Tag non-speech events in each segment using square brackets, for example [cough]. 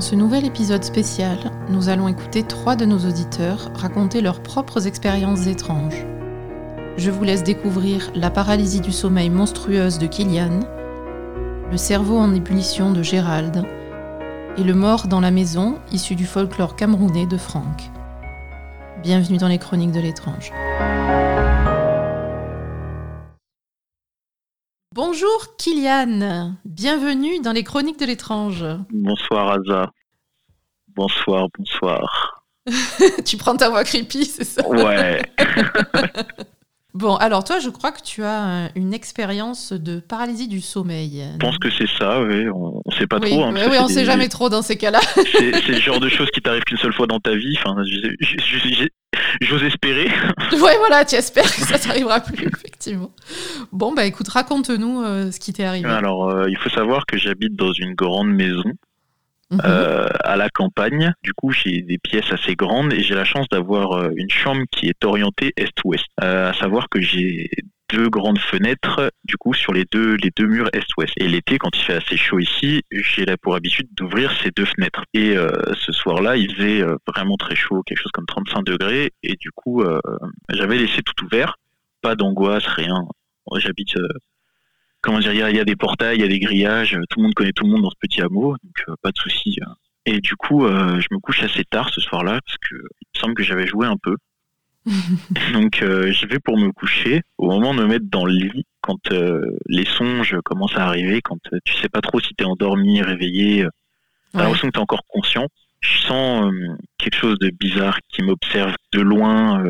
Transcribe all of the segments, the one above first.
Dans ce nouvel épisode spécial, nous allons écouter trois de nos auditeurs raconter leurs propres expériences étranges. Je vous laisse découvrir la paralysie du sommeil monstrueuse de Kylian, le cerveau en ébullition de Gérald et le mort dans la maison issu du folklore camerounais de Franck. Bienvenue dans les chroniques de l'étrange. Bonjour Kylian, bienvenue dans les chroniques de l'étrange. Bonsoir Aza. Bonsoir, bonsoir. [laughs] tu prends ta voix creepy, c'est ça? Ouais. [laughs] Bon, alors toi, je crois que tu as euh, une expérience de paralysie du sommeil. Je pense que c'est ça, oui. On ne sait pas oui, trop. hein, oui, on c'est sait des- jamais trop dans ces cas-là. C'est le genre de choses qui t'arrivent qu'une seule fois dans ta vie. Enfin, [laughs] j'ose espérer. [laughs] ouais, voilà, tu espères que ça t'arrivera plus, effectivement. Bon, bah écoute, raconte-nous euh, ce qui t'est arrivé. Alors, euh, il faut savoir que j'habite dans une grande maison Mhm. euh, à la campagne. Du coup, j'ai des pièces assez grandes et j'ai la chance d'avoir une chambre qui est orientée est-ouest. À savoir que j'ai deux grandes fenêtres, du coup, sur les deux, les deux murs est-ouest. Et l'été, quand il fait assez chaud ici, j'ai là pour habitude d'ouvrir ces deux fenêtres. Et euh, ce soir-là, il faisait euh, vraiment très chaud, quelque chose comme 35 degrés. Et du coup, euh, j'avais laissé tout ouvert. Pas d'angoisse, rien. J'habite comment dire, il y, a- des portails, il y a des grillages, tout le monde connaît tout le monde dans ce petit hameau, donc pas de souci. euh. Et du coup, je me couche assez tard ce soir-là parce que il me semble que j'avais joué un peu. [laughs] donc euh, je vais pour me coucher. Au moment de me mettre dans le lit, quand euh, les songes commencent à arriver, quand euh, tu sais pas trop si t'es endormi, réveillé, euh, t'as Ouais. l'impression que t'es encore conscient. Je sens quelque chose de bizarre qui m'observe de loin.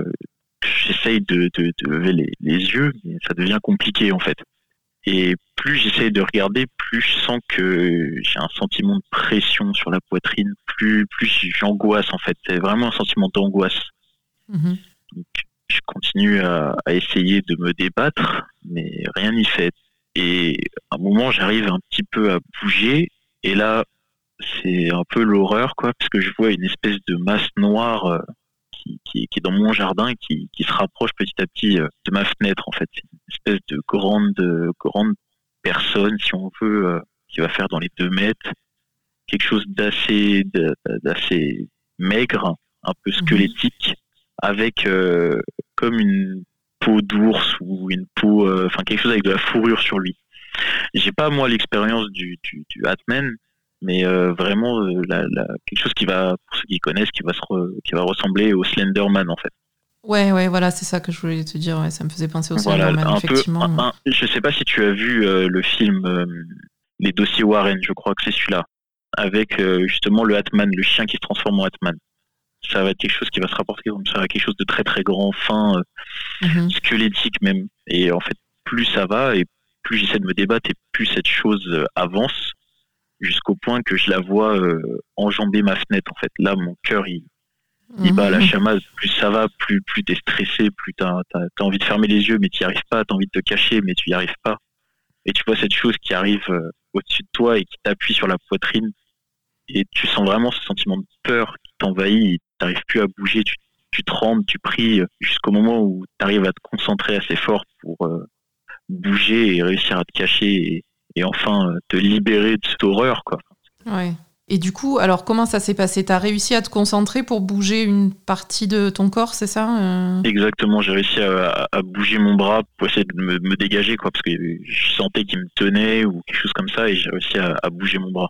J'essaye de, de, de lever les, les yeux, mais ça devient compliqué en fait. Et plus j'essaye de regarder, plus je sens que j'ai un sentiment de pression sur la poitrine, plus, plus j'angoisse en fait. C'est vraiment un sentiment d'angoisse. Mhm. Donc, je continue à, à essayer de me débattre, mais rien n'y fait. Et à un moment, j'arrive un petit peu à bouger, et là, c'est un peu l'horreur, quoi, parce que je vois une espèce de masse noire euh, qui, qui, qui est dans mon jardin et qui, qui se rapproche petit à petit euh, de ma fenêtre, en fait. C'est une espèce de grande, de grande personne, si on veut, euh, qui va faire dans les deux mètres, quelque chose d'assez, d'assez maigre, un peu squelettique, avec euh, comme une peau d'ours ou une peau, euh, enfin quelque chose avec de la fourrure sur lui. J'ai pas moi l'expérience du, du, du Hatman, mais euh, vraiment la, la- quelque chose qui va, pour ceux qui connaissent, qui va se re- qui va ressembler au Slenderman en fait. Ouais, ouais, voilà, c'est ça que je voulais te dire. ouais, ça me faisait penser au Voilà, Slenderman, peu. effectivement. un- un- je sais pas si tu as vu le film Les Dossiers Warren, je crois que c'est celui-là, avec euh, justement le Hatman, le chien qui se transforme en Hatman. Ça va être quelque chose qui va se rapporter comme ça à quelque chose de très très grand, fin, euh, Mhm. squelettique même. Et en fait, plus ça va et plus j'essaie de me débattre et plus cette chose euh, avance jusqu'au point que je la vois euh, enjamber ma fenêtre. En fait, là, mon cœur, il, il bat à la Mhm. chamade. Plus ça va, plus, plus t'es stressé, plus t'as as, envie de fermer les yeux, mais tu n'y arrives pas. T'as envie de te cacher, mais tu n'y arrives pas. Et tu vois cette chose qui arrive euh, au-dessus de toi et qui t'appuie sur la poitrine. Et tu sens vraiment ce sentiment de peur qui t'envahit. T'arrives plus à bouger. Tu, tu trembles, tu pries euh, jusqu'au moment où tu arrives à te concentrer assez fort pour euh, bouger et réussir à te cacher et, et enfin euh, te libérer de cette horreur, quoi. Ouais. Et du coup, alors comment ça s'est passé? T'as réussi à te concentrer pour bouger une partie de ton corps, c'est ça euh? Exactement, j'ai réussi à, à bouger mon bras pour essayer de me, me dégager, quoi, parce que je sentais qu'il me tenait ou quelque chose comme ça, et j'ai réussi à, à bouger mon bras.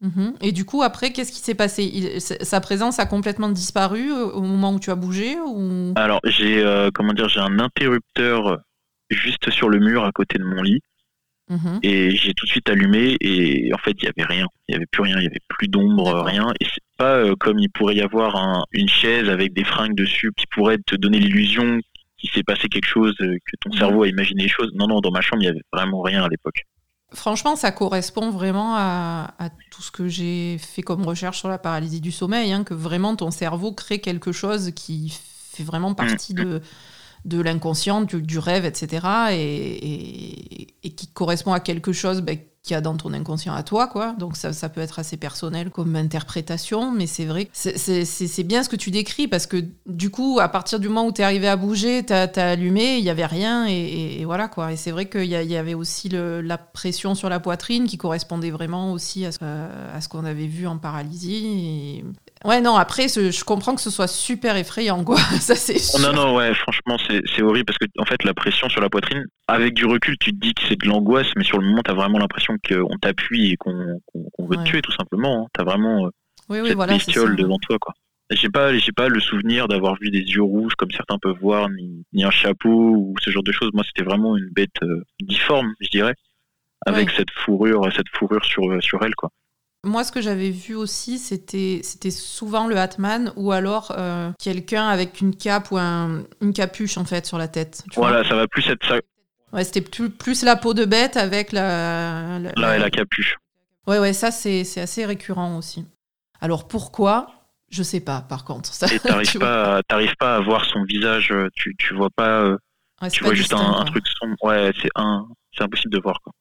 Mhm. Et du coup, après, qu'est-ce qui s'est passé? Il- sa présence a complètement disparu euh, au moment où tu as bougé ou... Alors j'ai, euh, comment dire, j'ai un interrupteur juste sur le mur à côté de mon lit, Mhm. et j'ai tout de suite allumé, et en fait il y avait rien, il y avait plus rien, il y avait plus d'ombre, rien, et c'est pas euh, comme il pourrait y avoir un- une chaise avec des fringues dessus qui pourrait te donner l'illusion qu'il s'est passé quelque chose, que ton Mhm. cerveau a imaginé les choses. Non, non, dans ma chambre il y avait vraiment rien à l'époque. Franchement, ça correspond vraiment à, à tout ce que j'ai fait comme recherche sur la paralysie du sommeil, hein, que vraiment ton cerveau crée quelque chose qui fait vraiment partie de, de l'inconscient, du, du rêve, etc. Et, et- et qui correspond à quelque chose ben, qu'il y a dans ton inconscient à toi, quoi. Donc ça, ça peut être assez personnel comme interprétation, mais c'est vrai c'est bien ce que tu décris parce que du coup, à partir du moment où tu es arrivé à bouger, tu as, allumé, il y avait rien et, voilà quoi. Et c'est vrai qu'il y, avait aussi la pression sur la poitrine qui correspondait vraiment aussi à ce, à ce qu'on avait vu en paralysie. Ouais, non, après, je comprends que ce soit super effrayant, quoi. [laughs] Ça, c'est Non, non, ouais, franchement, c'est horrible parce que, en fait, la pression sur la poitrine, avec du recul, tu te dis que c'est de l'angoisse, mais sur le moment, tu as vraiment l'impression qu'on t'appuie et qu'on veut te tuer, tout simplement. Hein. Tu as vraiment euh, oui, oui, cette bestiole devant toi, quoi. J'ai pas, j'ai pas le souvenir d'avoir vu des yeux rouges comme certains peuvent voir, ni, ni un chapeau ou ce genre de choses. Moi, c'était vraiment une bête euh, difforme, je dirais, avec cette fourrure, cette fourrure sur, euh, sur elle, quoi. Moi, ce que j'avais vu aussi, c'était c'était souvent le Hatman ou alors euh, quelqu'un avec une cape ou un, une capuche en fait sur la tête. voilà, ça va plus être ça. Ouais, c'était plus, plus la peau de bête avec la la, la, la capuche. Ouais, ouais, ça c'est assez récurrent aussi. Alors pourquoi? Je sais pas. Par contre, ça. Et [laughs] t'arrives pas, pas à voir son visage. Tu tu vois pas. Euh, tu vois juste un, un, truc sombre. Ouais, c'est impossible de voir quoi.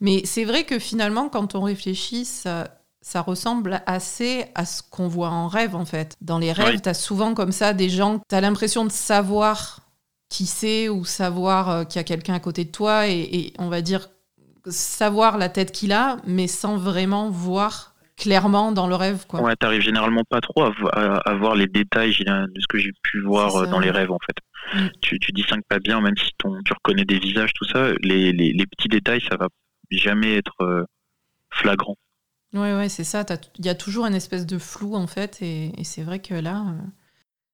Mais c'est vrai que finalement, quand on réfléchit, ça, ça ressemble assez à ce qu'on voit en rêve, en fait. Dans les rêves, tu as souvent comme ça des gens, tu as l'impression de savoir qui c'est ou savoir euh, qu'il y a quelqu'un à côté de toi et, on va dire savoir la tête qu'il a, mais sans vraiment voir clairement dans le rêve. Quoi. Ouais, t'arrives généralement pas trop à, voir les détails de ce que j'ai pu voir euh, dans les rêves, en fait. Tu, tu distingues pas bien, même si ton, tu reconnais des visages, tout ça, les, les, les petits détails, ça va jamais être euh, flagrant. Ouais, ouais, c'est ça. Il y a toujours une espèce de flou, en fait, et, c'est vrai que là. Euh,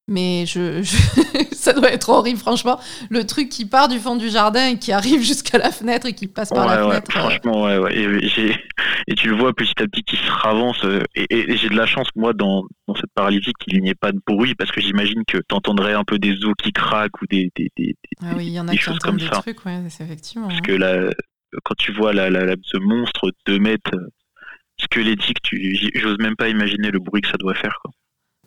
mais je, [laughs] ça doit être horrible, franchement. Le truc qui part du fond du jardin et qui arrive [laughs] jusqu'à la fenêtre et qui passe par la fenêtre. Euh. Franchement, ouais, ouais. Et, et, tu le vois petit à petit qui se ravance. Et, j'ai de la chance, moi, dans, dans cette paralysie, qu'il n'y ait pas de bruit, parce que j'imagine que tu entendrais un peu des os qui craquent ou des, des, des, ah oui, il y en a qui entendent des trucs, ouais, effectivement. Parce hein. que là, quand tu vois la, ce monstre de mètres euh, squelettique, j'ose même pas imaginer le bruit que ça doit faire.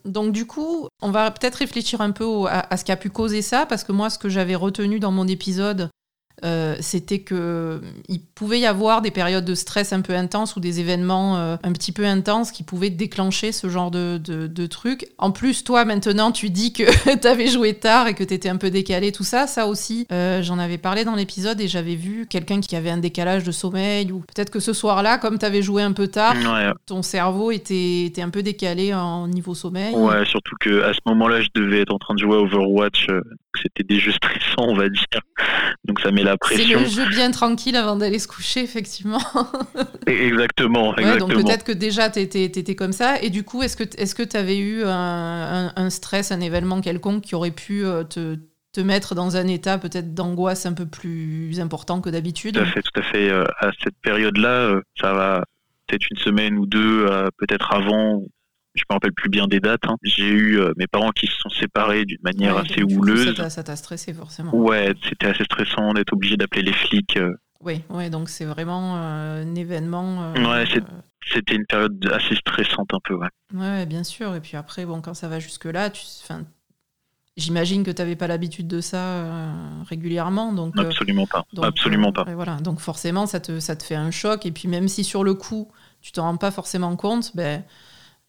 Donc du coup, on va peut-être réfléchir un peu à, ce qui a pu causer ça, parce que moi, ce que j'avais retenu dans mon épisode, euh, c'était que il pouvait y avoir des périodes de stress un peu intenses ou des événements euh, un petit peu intenses qui pouvaient déclencher ce genre de, de, trucs. En plus, toi, maintenant, tu dis que [laughs] tu avais joué tard et que tu étais un peu décalé, tout ça. Ça aussi, euh, j'en avais parlé dans l'épisode et j'avais vu quelqu'un qui avait un décalage de sommeil ou peut-être que ce soir-là, comme tu avais joué un peu tard, ton cerveau était, était, un peu décalé en niveau sommeil. Ouais, surtout que à ce moment-là, je devais être en train de jouer à Overwatch. C'était des jeux stressants, on va dire. Donc ça met la pression. C'est le jeu bien tranquille avant d'aller se coucher, effectivement. [laughs] exactement, exactement. donc peut-être que déjà tu étais, comme ça. Et du coup, est-ce que tu avais eu un, stress, un événement quelconque qui aurait pu euh, te, te mettre dans un état peut-être d'angoisse un peu plus important que d'habitude? Tout à fait, tout à fait. Euh, à cette période-là, euh, ça va peut-être une semaine ou deux, peut-être avant, je me rappelle plus bien des dates. Hein. J'ai eu euh, mes parents qui se sont séparés d'une manière assez houleuse. Ça t'a stressé forcément. Ouais, c'était assez stressant d'être obligé d'appeler les flics. Euh. Oui, ouais, donc c'est vraiment euh, un événement. ouais, c'était une période assez stressante un peu, ouais. Ouais, bien sûr. Et puis après, bon, quand ça va jusque là, tu, J'imagine que tu n'avais pas l'habitude de ça régulièrement. Donc, absolument pas. absolument pas. voilà. Donc forcément, ça te, ça te fait un choc. Et puis même si sur le coup, tu t'en rends pas forcément compte, ben,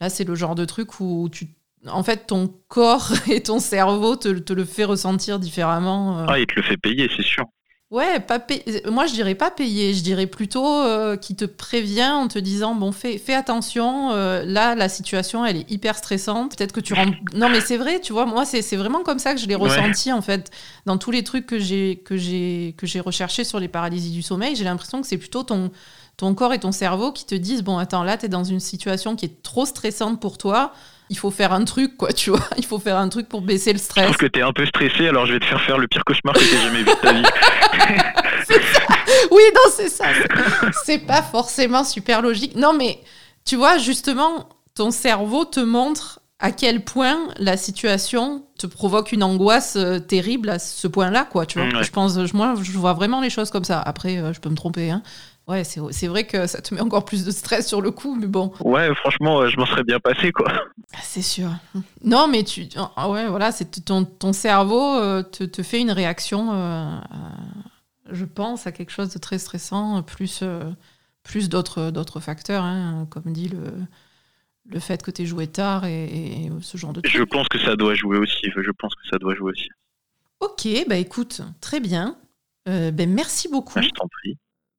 Là, c'est le genre de truc où tu en fait, ton corps [laughs] et ton cerveau te, te le fait ressentir différemment. Euh. Ah, il te le fait payer, c'est sûr. Ouais, pas moi je dirais pas payer, je dirais plutôt euh, qui te prévient en te disant bon fais, fais attention, euh, là la situation elle est hyper stressante, peut-être que tu rentres... [laughs] Non mais c'est vrai, tu vois, moi c'est vraiment comme ça que je l'ai ressenti en fait dans tous les trucs que j'ai que j'ai que j'ai recherché sur les paralysies du sommeil, j'ai l'impression que c'est plutôt ton ton corps et ton cerveau qui te disent bon attends là tu es dans une situation qui est trop stressante pour toi il faut faire un truc quoi tu vois. [laughs] Il faut faire un truc pour baisser le stress. Je trouve que tu es un peu stressé alors je vais te faire faire le pire cauchemar que tu jamais vu de ta vie. [laughs] Oui non c'est ça. C'est pas forcément super logique. Non mais tu vois justement ton cerveau te montre à quel point la situation te provoque une angoisse euh, terrible à ce point-là, quoi. Tu vois, je pense, moi, je vois vraiment les choses comme ça. Après, euh, je peux me tromper, hein. Ouais, c'est vrai que ça te met encore plus de stress sur le coup, mais bon. Ouais, franchement, je m'en serais bien passé, quoi. Ah, c'est sûr. Non, mais tu. Ah ouais, voilà, c'est ton, ton cerveau euh, te, te, fait une réaction, euh, je pense, à quelque chose de très stressant, plus, euh, plus d'autres, d'autres facteurs, hein, comme dit le, le fait que tu aies joué tard et, ce genre de trucs. Je pense que ça doit jouer aussi. Je pense que ça doit jouer aussi. Ok, bah écoute, très bien. Euh, ben merci beaucoup. je t'en prie.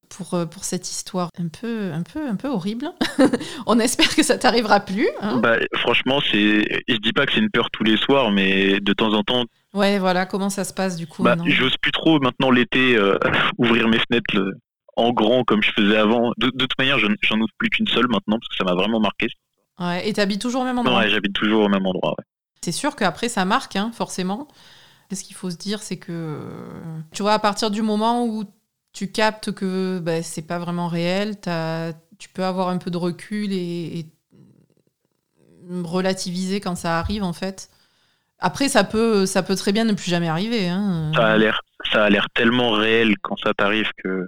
Pour, euh, pour cette histoire un peu, un peu, un peu horrible. [laughs] On espère que ça t'arrivera plus. Hein. bah, franchement, c'est, je dis pas que c'est une peur tous les soirs, mais de temps en temps. Ouais, voilà, comment ça se passe du coup bah, J'ose plus trop maintenant l'été euh, [laughs] ouvrir mes fenêtres en grand comme je faisais avant. De, de toute manière, j'en ouvre plus qu'une seule maintenant parce que ça m'a vraiment marqué. Ouais, et t'habites toujours au même endroit? Ouais, j'habite toujours au même endroit. Ouais. C'est sûr qu'après ça marque, hein, forcément. Ce qu'il faut se dire, c'est que, tu vois, à partir du moment où tu captes que bah, c'est pas vraiment réel, tu peux avoir un peu de recul et, relativiser quand ça arrive, en fait. Après, ça peut, ça peut très bien ne plus jamais arriver. Hein. Ça a l'air, ça a l'air tellement réel quand ça t'arrive que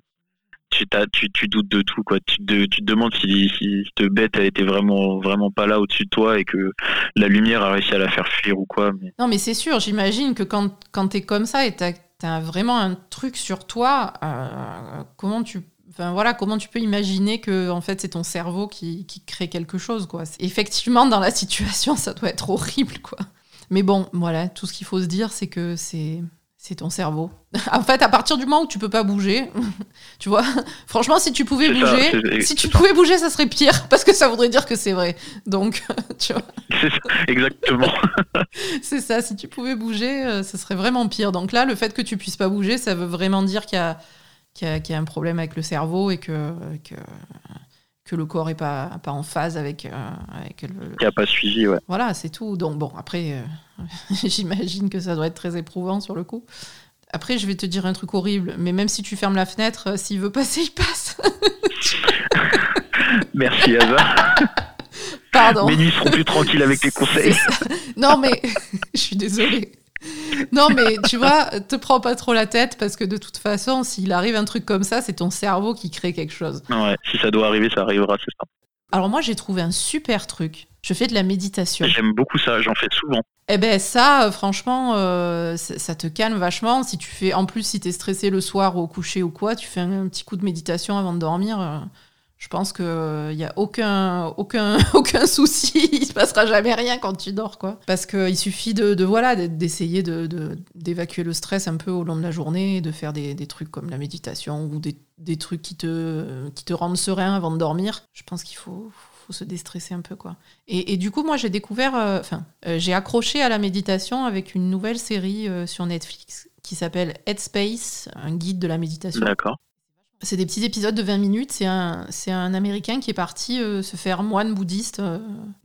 tu, tu, tu, doutes de tout quoi. Tu, te, tu te demandes si, si, cette bête a été vraiment vraiment pas là au-dessus de toi et que la lumière a réussi à la faire fuir ou quoi. Mais... Non mais c'est sûr, j'imagine que quand, quand t'es comme ça et t'as as vraiment un truc sur toi, euh, comment tu voilà, comment tu peux imaginer que en fait c'est ton cerveau qui, qui, crée quelque chose quoi. Effectivement dans la situation [laughs] ça doit être horrible quoi. Mais bon, voilà, tout ce qu'il faut se dire c'est que c'est c'est ton cerveau. [laughs] en fait, à partir du moment où tu peux pas bouger, [laughs] tu vois, franchement, si tu pouvais bouger, si tu pouvais bouger, ça serait pire [laughs] parce que ça voudrait dire que c'est vrai. Donc, tu vois. C'est ça, exactement. c'est ça, si tu pouvais bouger, euh, ça serait vraiment pire. Donc là, le fait que tu puisses pas bouger, ça veut vraiment dire qu'il y a, qu'il y, a un problème avec le cerveau et que, que, que le corps est pas, pas en phase avec, euh, avec le. Il n'y a pas suivi, ouais. Voilà, c'est tout. Donc, bon, après. Euh, [laughs] J'imagine que ça doit être très éprouvant sur le coup. Après, je vais te dire un truc horrible, mais même si tu fermes la fenêtre, euh, s'il veut passer, il passe. [laughs] Merci, Ava. Pardon. Mes nuits seront plus tranquilles avec tes conseils. Non, mais [laughs] je suis désolée. Non, mais tu vois, te prends pas trop la tête parce que de toute façon, s'il arrive un truc comme ça, c'est ton cerveau qui crée quelque chose. Ouais, si ça doit arriver, ça arrivera, c'est ça. Alors moi, j'ai trouvé un super truc. Je fais de la méditation. J'aime beaucoup ça, j'en fais souvent. Eh ben ça, euh, franchement, euh, ça te calme vachement. Si tu fais, en plus, si tu es stressé le soir ou au coucher ou quoi, tu fais un, petit coup de méditation avant de dormir. Euh, je pense qu'il n'y a aucun, aucun, [laughs] aucun souci, il se passera jamais rien quand tu dors, quoi. Parce qu'il suffit de, voilà, d'essayer de, d'évacuer le stress un peu au long de la journée, de faire des, des trucs comme la méditation ou des, des, trucs qui te, qui te rendent serein avant de dormir. Je pense qu'il faut, faut se déstresser un peu quoi. Et, du coup, moi j'ai découvert, euh, enfin, euh, j'ai accroché à la méditation avec une nouvelle série euh, sur Netflix qui s'appelle Headspace, un guide de la méditation. D'accord. C'est des petits épisodes de 20 minutes. C'est un, c'est un Américain qui est parti euh, se faire moine bouddhiste, euh,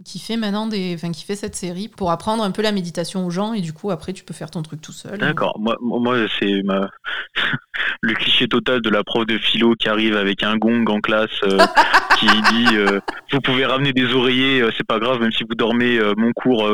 qui fait maintenant des, enfin, qui fait cette série pour apprendre un peu la méditation aux gens. Et du coup, après, tu peux faire ton truc tout seul. D'accord. Moi, moi, c'est ma... [laughs] le cliché total de la prof de philo qui arrive avec un gong en classe, euh, [laughs] qui dit vous pouvez ramener des oreillers, c'est pas grave, même si vous dormez. mon cours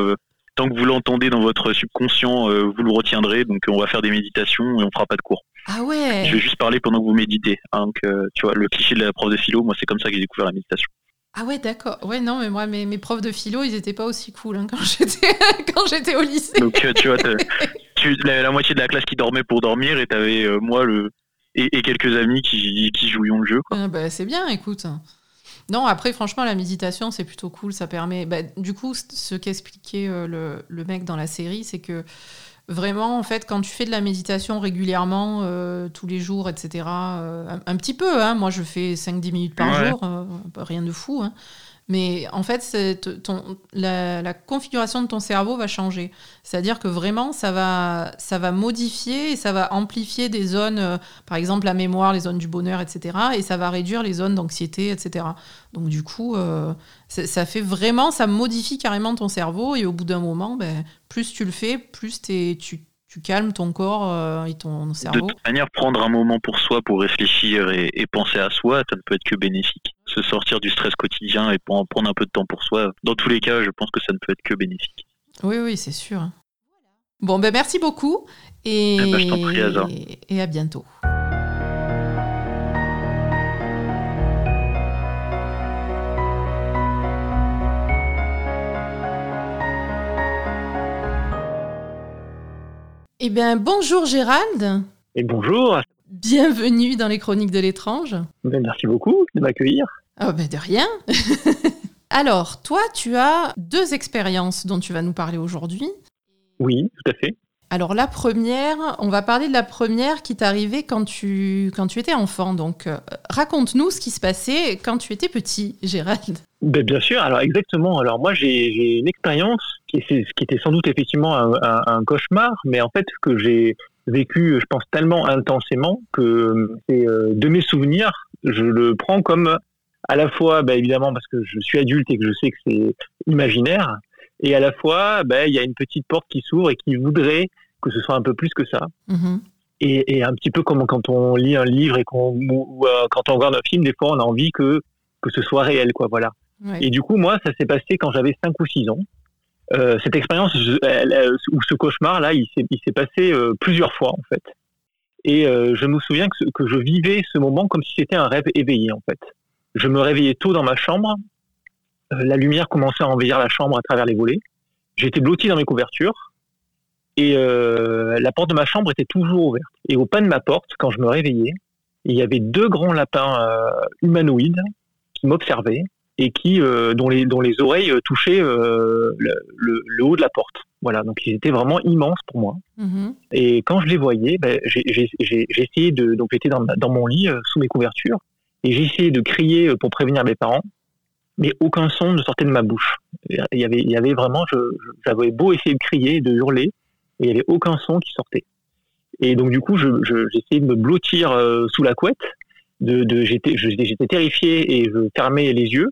tant que vous l'entendez dans votre subconscient, vous le retiendrez. Donc on va faire des méditations et on fera pas de cours. Ah ouais. Je vais juste parler pendant que vous méditez. Hein, donc, tu vois, le cliché de la prof de philo, moi, c'est comme ça que j'ai découvert la méditation. Ah ouais, d'accord. Ouais, non, mais moi, mes, mes profs de philo, ils étaient pas aussi cool hein, quand [laughs] j'étais quand j'étais au lycée. Donc, tu vois, [laughs] tu, la, moitié de la classe qui dormait pour dormir, et t'avais euh, moi le et, quelques amis qui, qui jouions le jeu. Ah bah, c'est bien, écoute. Non, après, franchement, la méditation, c'est plutôt cool. Ça permet. Bah, du coup, ce qu'expliquait euh, le, le, mec dans la série, c'est que Vraiment, en fait, quand tu fais de la méditation régulièrement, euh, tous les jours, etc., euh, un, petit peu, hein, moi je fais 5-10 minutes par jour, euh, rien de fou, hein, mais en fait, la, configuration de ton cerveau va changer. C'est-à-dire que vraiment, ça va, ça va modifier et ça va amplifier des zones, euh, par exemple la mémoire, les zones du bonheur, etc. Et ça va réduire les zones d'anxiété, etc. Donc du coup, euh, ça fait vraiment, ça modifie carrément ton cerveau. Et au bout d'un moment, ben, plus tu le fais, plus tu, tu calmes ton corps euh, et ton cerveau. De toute manière, prendre un moment pour soi, pour réfléchir et, penser à soi, ça ne peut être que bénéfique. Se sortir du stress quotidien et prendre un peu de temps pour soi, dans tous les cas, je pense que ça ne peut être que bénéfique. Oui, oui, c'est sûr. Bon, ben merci beaucoup et, eh ben, je et, et à bientôt. Eh bien, bonjour Gérald. Et bonjour. Bienvenue dans les Chroniques de l'étrange. Ben, merci beaucoup de m'accueillir. Oh ben de rien. [laughs] Alors, toi, tu as deux expériences dont tu vas nous parler aujourd'hui. Oui, tout à fait. Alors la première, on va parler de la première qui t'est arrivée quand tu, quand tu étais enfant. Donc euh, raconte-nous ce qui se passait quand tu étais petit, Gérald. Ben, bien sûr, alors exactement. Alors moi j'ai une expérience qui, qui, était sans doute effectivement un, cauchemar, mais en fait que j'ai vécu, je pense, tellement intensément que euh, de mes souvenirs, je le prends comme à la fois, ben, évidemment, parce que je suis adulte et que je sais que c'est imaginaire, et à la fois, ben, il y a une petite porte qui s'ouvre et qui voudrait que ce soit un peu plus que ça. Mm-hmm. Et, un petit peu comme quand on lit un livre et qu'on, ou, euh, quand on regarde un film, des fois, on a envie que, que ce soit réel, quoi, voilà. Et du coup, moi, ça s'est passé quand j'avais 5 ou 6 ans. Euh, cette expérience ou ce cauchemar là, il s'est, il s'est passé euh, plusieurs fois en fait. Et je me souviens que, que, je vivais ce moment comme si c'était un rêve éveillé en fait. Je me réveillais tôt dans ma chambre, la lumière commençait à envahir la chambre à travers les volets. J'étais blotti dans mes couvertures et euh, la porte de ma chambre était toujours ouverte. Et au pas de ma porte, quand je me réveillais, il y avait deux grands lapins euh, humanoïdes qui m'observaient et qui euh, dont les dont les oreilles touchaient le, le, haut de la porte. Voilà, donc ils étaient vraiment immenses pour moi. Mm-hmm. Et quand je les voyais, ben, j'ai essayé de donc j'étais dans, dans mon lit sous mes couvertures et j'ai essayé de crier pour prévenir mes parents mais aucun son ne sortait de ma bouche. Il y avait, il y avait vraiment, j'avais beau essayer de crier, de hurler, et il n'y avait aucun son qui sortait. Et donc du coup, j'essayais de me blottir euh, sous la couette. De, de j'étais, terrifié et je fermais les yeux.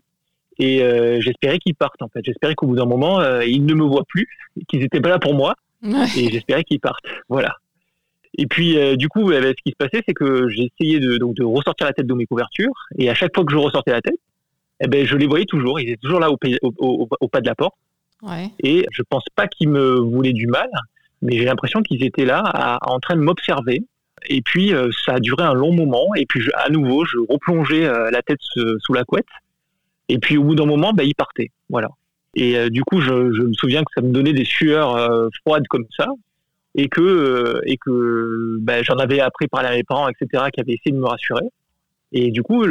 Et euh, j'espérais qu'ils partent en fait. J'espérais qu'au bout d'un moment, euh, ils ne me voient plus, qu'ils n'étaient pas là pour moi. Et j'espérais qu'ils partent. Voilà. Et puis, du coup, ce qui se passait, c'est que j'essayais de, donc, de ressortir la tête de mes couvertures. Et à chaque fois que je ressortais la tête, eh ben, je les voyais toujours. Ils étaient toujours là au, au, pas de la porte. Ouais. Et je pense pas qu'ils me voulaient du mal, mais j'ai l'impression qu'ils étaient là en train de m'observer. Et puis, euh, ça a duré un long moment. Et puis, à nouveau, je replongeais euh, la tête sous la couette. Et puis, au bout d'un moment, ben, ils partaient. Voilà. Et euh, du coup, je, me souviens que ça me donnait des sueurs froides comme ça. Et que, ben, j'en avais appris à mes parents, etc., qui avaient essayé de me rassurer. Et du coup,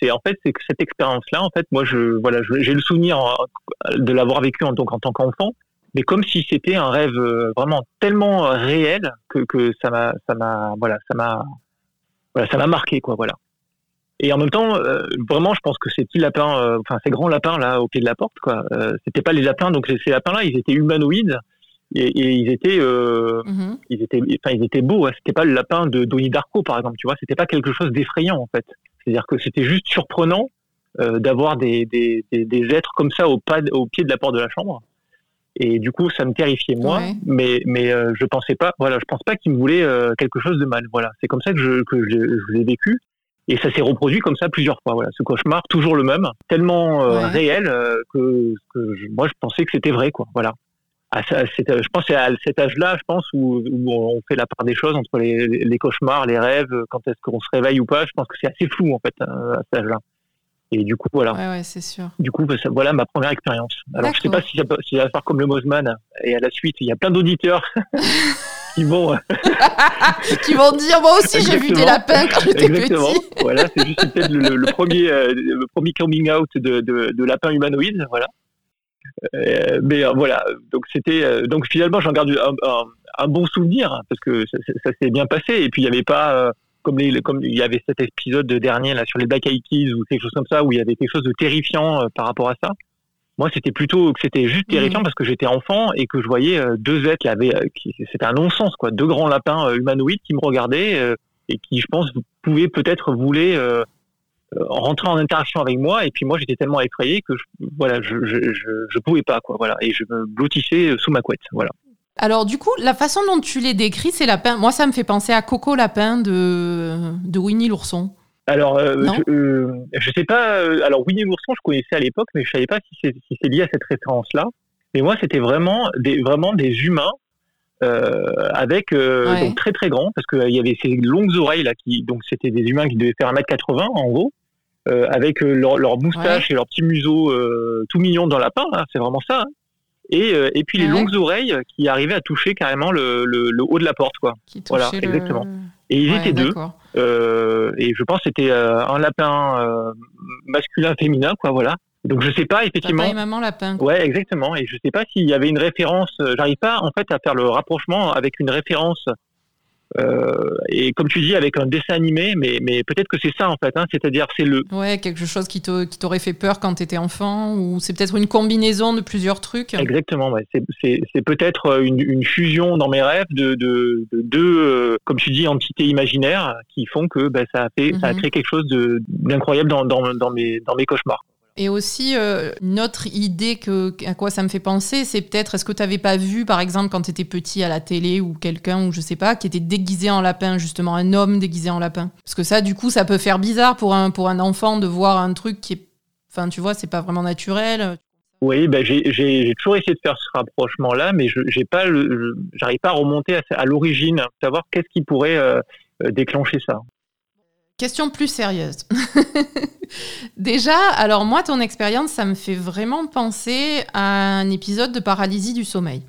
c'est en fait que cette expérience-là, en fait, moi, j'ai le souvenir de l'avoir vécu en, donc, en tant qu'enfant, mais comme si c'était un rêve euh, vraiment tellement réel que, que ça m'a ça m'a voilà ça m'a voilà ça m'a marqué quoi voilà. Et en même temps, euh, vraiment, je pense que ces petits lapins, euh, enfin ces grands lapins là au pied de la porte, quoi, c'était pas les lapins. Donc ces lapins-là, ils étaient humanoïdes et, ils étaient, euh, mhm. ils étaient, enfin, ils étaient beaux. Hein. C'était pas le lapin de Donnie Darko, par exemple. Tu vois, c'était pas quelque chose d'effrayant en fait. C'est-à-dire que c'était juste surprenant euh, d'avoir des, des, des, êtres comme ça au, pas, au pied de la porte de la chambre. Et du coup, ça me terrifiait moi, mais mais euh, je pensais pas, voilà, je pense pas qu'ils me voulaient euh, quelque chose de mal. Voilà, c'est comme ça que je que je, je l'ai vécu. Et ça s'est reproduit comme ça plusieurs fois. Voilà, ce cauchemar toujours le même, tellement euh, réel que, que moi je pensais que c'était vrai, quoi. Voilà je pense à cet âge-là, je pense, où, on fait la part des choses entre les, cauchemars, les rêves, quand est-ce qu'on se réveille ou pas. Je pense que c'est assez flou en fait à cet âge-là. Et du coup, voilà. Ouais, ouais, c'est sûr. Du coup, voilà ma première expérience. Alors, je sais pas si ça, si ça va faire comme le Mosman. Et à la suite, il y a plein d'auditeurs [laughs] qui vont [laughs] qui vont dire moi aussi j'ai vu des lapins quand j'étais petit. [laughs] voilà, c'est juste peut-être le, premier euh, le premier coming out de, de, de lapin humanoïde, voilà. Euh, mais euh, voilà, donc c'était euh, donc finalement j'en garde un, bon souvenir parce que ça, s'est bien passé et puis il n'y avait pas comme les, comme il y avait cet épisode dernier là sur les Black Eyed ou quelque chose comme ça où il y avait quelque chose de terrifiant par rapport à ça. Moi, c'était plutôt que c'était juste terrifiant mmh. parce que j'étais enfant et que je voyais deux êtres qui avaient, c'était un non-sens quoi, deux grands lapins humanoïdes qui me regardaient et qui, je pense, pouvaient peut-être voulaient euh, rentrer en interaction avec moi et puis moi j'étais tellement effrayé que je, voilà je, je, je, pouvais pas quoi voilà et je me blottissais sous ma couette voilà alors du coup, la façon dont tu les décris, ces lapins, moi ça me fait penser à Coco Lapin de, de Winnie l'ourson. Alors, euh, je, euh, je, sais pas. alors Winnie l'ourson, je connaissais à l'époque, mais je savais pas si c'est si lié à cette référence-là. Mais moi, c'était vraiment des vraiment des humains avec donc très très grands parce qu'il y avait ces longues oreilles là qui donc c'était des humains qui devaient faire 1m80 en gros euh, avec euh, leur, leur moustache et leur petit museau euh, tout mignon dans la pain, c'est vraiment ça. Hein. Et, et puis les longues oreilles qui arrivaient à toucher carrément le, le, haut de la porte, quoi. voilà, exactement. Et ils Ouais, étaient deux. Euh, et je pense que c'était euh, un lapin euh, masculin féminin quoi voilà. Donc je sais pas effectivement. Papa et maman lapin. quoi. Ouais, exactement. Et je sais pas s'il y avait une référence. euh, J'arrive pas en fait à faire le rapprochement avec une référence. Euh, et comme tu dis, avec un dessin animé, mais, mais peut-être que c'est ça en fait. Hein, C'est-à-dire c'est le. Ouais, quelque chose qui te- qui t'aurait fait peur quand t'étais enfant, ou c'est peut-être une combinaison de plusieurs trucs. Exactement. Ouais. C'est- C'est c'est peut-être une, une fusion dans mes rêves de de de deux, euh, comme tu dis, entités imaginaires qui font que bah, ça a fait, ça a Mhm. créé quelque chose de- d'incroyable dans, dans dans mes dans mes cauchemars. Et aussi, euh, une autre idée que, à quoi ça me fait penser, c'est peut-être, est-ce que tu n'avais pas vu, par exemple, quand tu étais petit à la télé ou quelqu'un, ou je sais pas, qui était déguisé en lapin, justement, un homme déguisé en lapin? Parce que ça, du coup, ça peut faire bizarre pour un, pour un enfant de voir un truc qui est. Enfin, tu vois, c'est pas vraiment naturel. Oui, ben j'ai toujours essayé de faire ce rapprochement-là, mais je j'ai pas le- pas à remonter à, à l'origine, savoir qu'est-ce qui pourrait euh, euh, déclencher ça. Question plus sérieuse. [laughs] Déjà, alors moi, ton expérience, ça me fait vraiment penser à un épisode de paralysie du sommeil.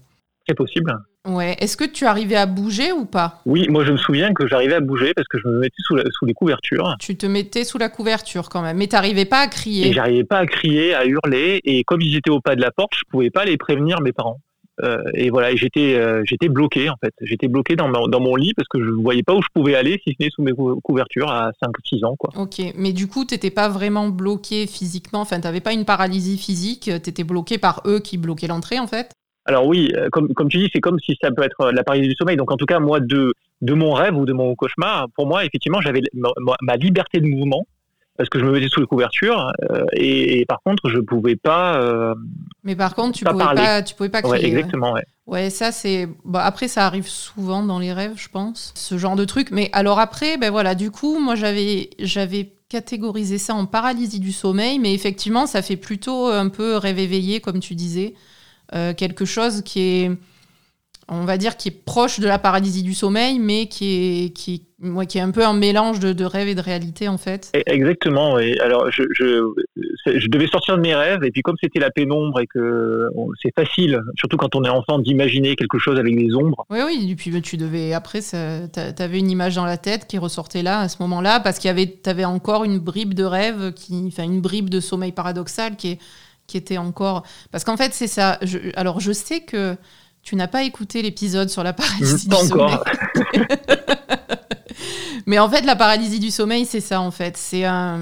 C'est possible. Ouais, est-ce que tu arrivais à bouger ou pas? Oui, moi je me souviens que j'arrivais à bouger parce que je me mettais sous, la- sous les couvertures Tu te mettais sous la couverture quand même, mais t'arrivais pas à et crier. j'arrivais pas à crier, à hurler, et comme ils étaient au pas de la porte, je pouvais pas les prévenir mes parents. Euh, et voilà, j'étais euh, j'étais bloqué en fait. J'étais bloqué dans, ma- dans mon lit parce que je voyais pas où je pouvais aller si ce n'est sous mes cou- couvertures à 5-6 ans quoi. Ok, mais du coup, t'étais pas vraiment bloqué physiquement, enfin, t'avais pas une paralysie physique, t'étais bloqué par eux qui bloquaient l'entrée en fait? Alors oui, euh, comme, comme tu dis, c'est comme si ça peut être la paralysie du sommeil. Donc en tout cas, moi, de, de mon rêve ou de mon cauchemar, pour moi, effectivement, j'avais ma liberté de mouvement parce que je me mettais sous les couvertures euh, et, et par contre, je pouvais pas. euh, Mais par contre, tu Pas pouvais parler. pas, tu pouvais pas crier. ouais. exactement. Ouais. Ouais, ça c'est. Bon, après, ça arrive souvent dans les rêves, je pense, ce genre de truc. Mais alors après, ben voilà, du coup, moi j'avais j'avais catégorisé ça en paralysie du sommeil, mais effectivement, ça fait plutôt un peu rêve éveillé, comme tu disais, Euh, quelque chose qui est, on va dire, qui est proche de la paralysie du sommeil, mais qui est qui ouais, qui est un peu un mélange de, de rêve et de réalité en fait. Exactement. Et alors, je, je, c'est- je devais sortir de mes rêves et puis comme c'était la pénombre et que c'est facile, surtout quand on est enfant, d'imaginer quelque chose avec des ombres. Oui, oui, et puis tu devais. Après, t'a- t'avais une image dans la tête qui ressortait là, à ce moment-là, parce qu'il y avait, t'avais encore une bribe de rêve, qui, enfin, une bribe de sommeil paradoxal qui, est, qui était encore. Parce qu'en fait, c'est ça. Je- alors, je sais que tu n'as pas écouté l'épisode sur la paralysie Pas encore. [laughs] Mais en fait, la paralysie du sommeil, c'est ça, en fait. C'est un.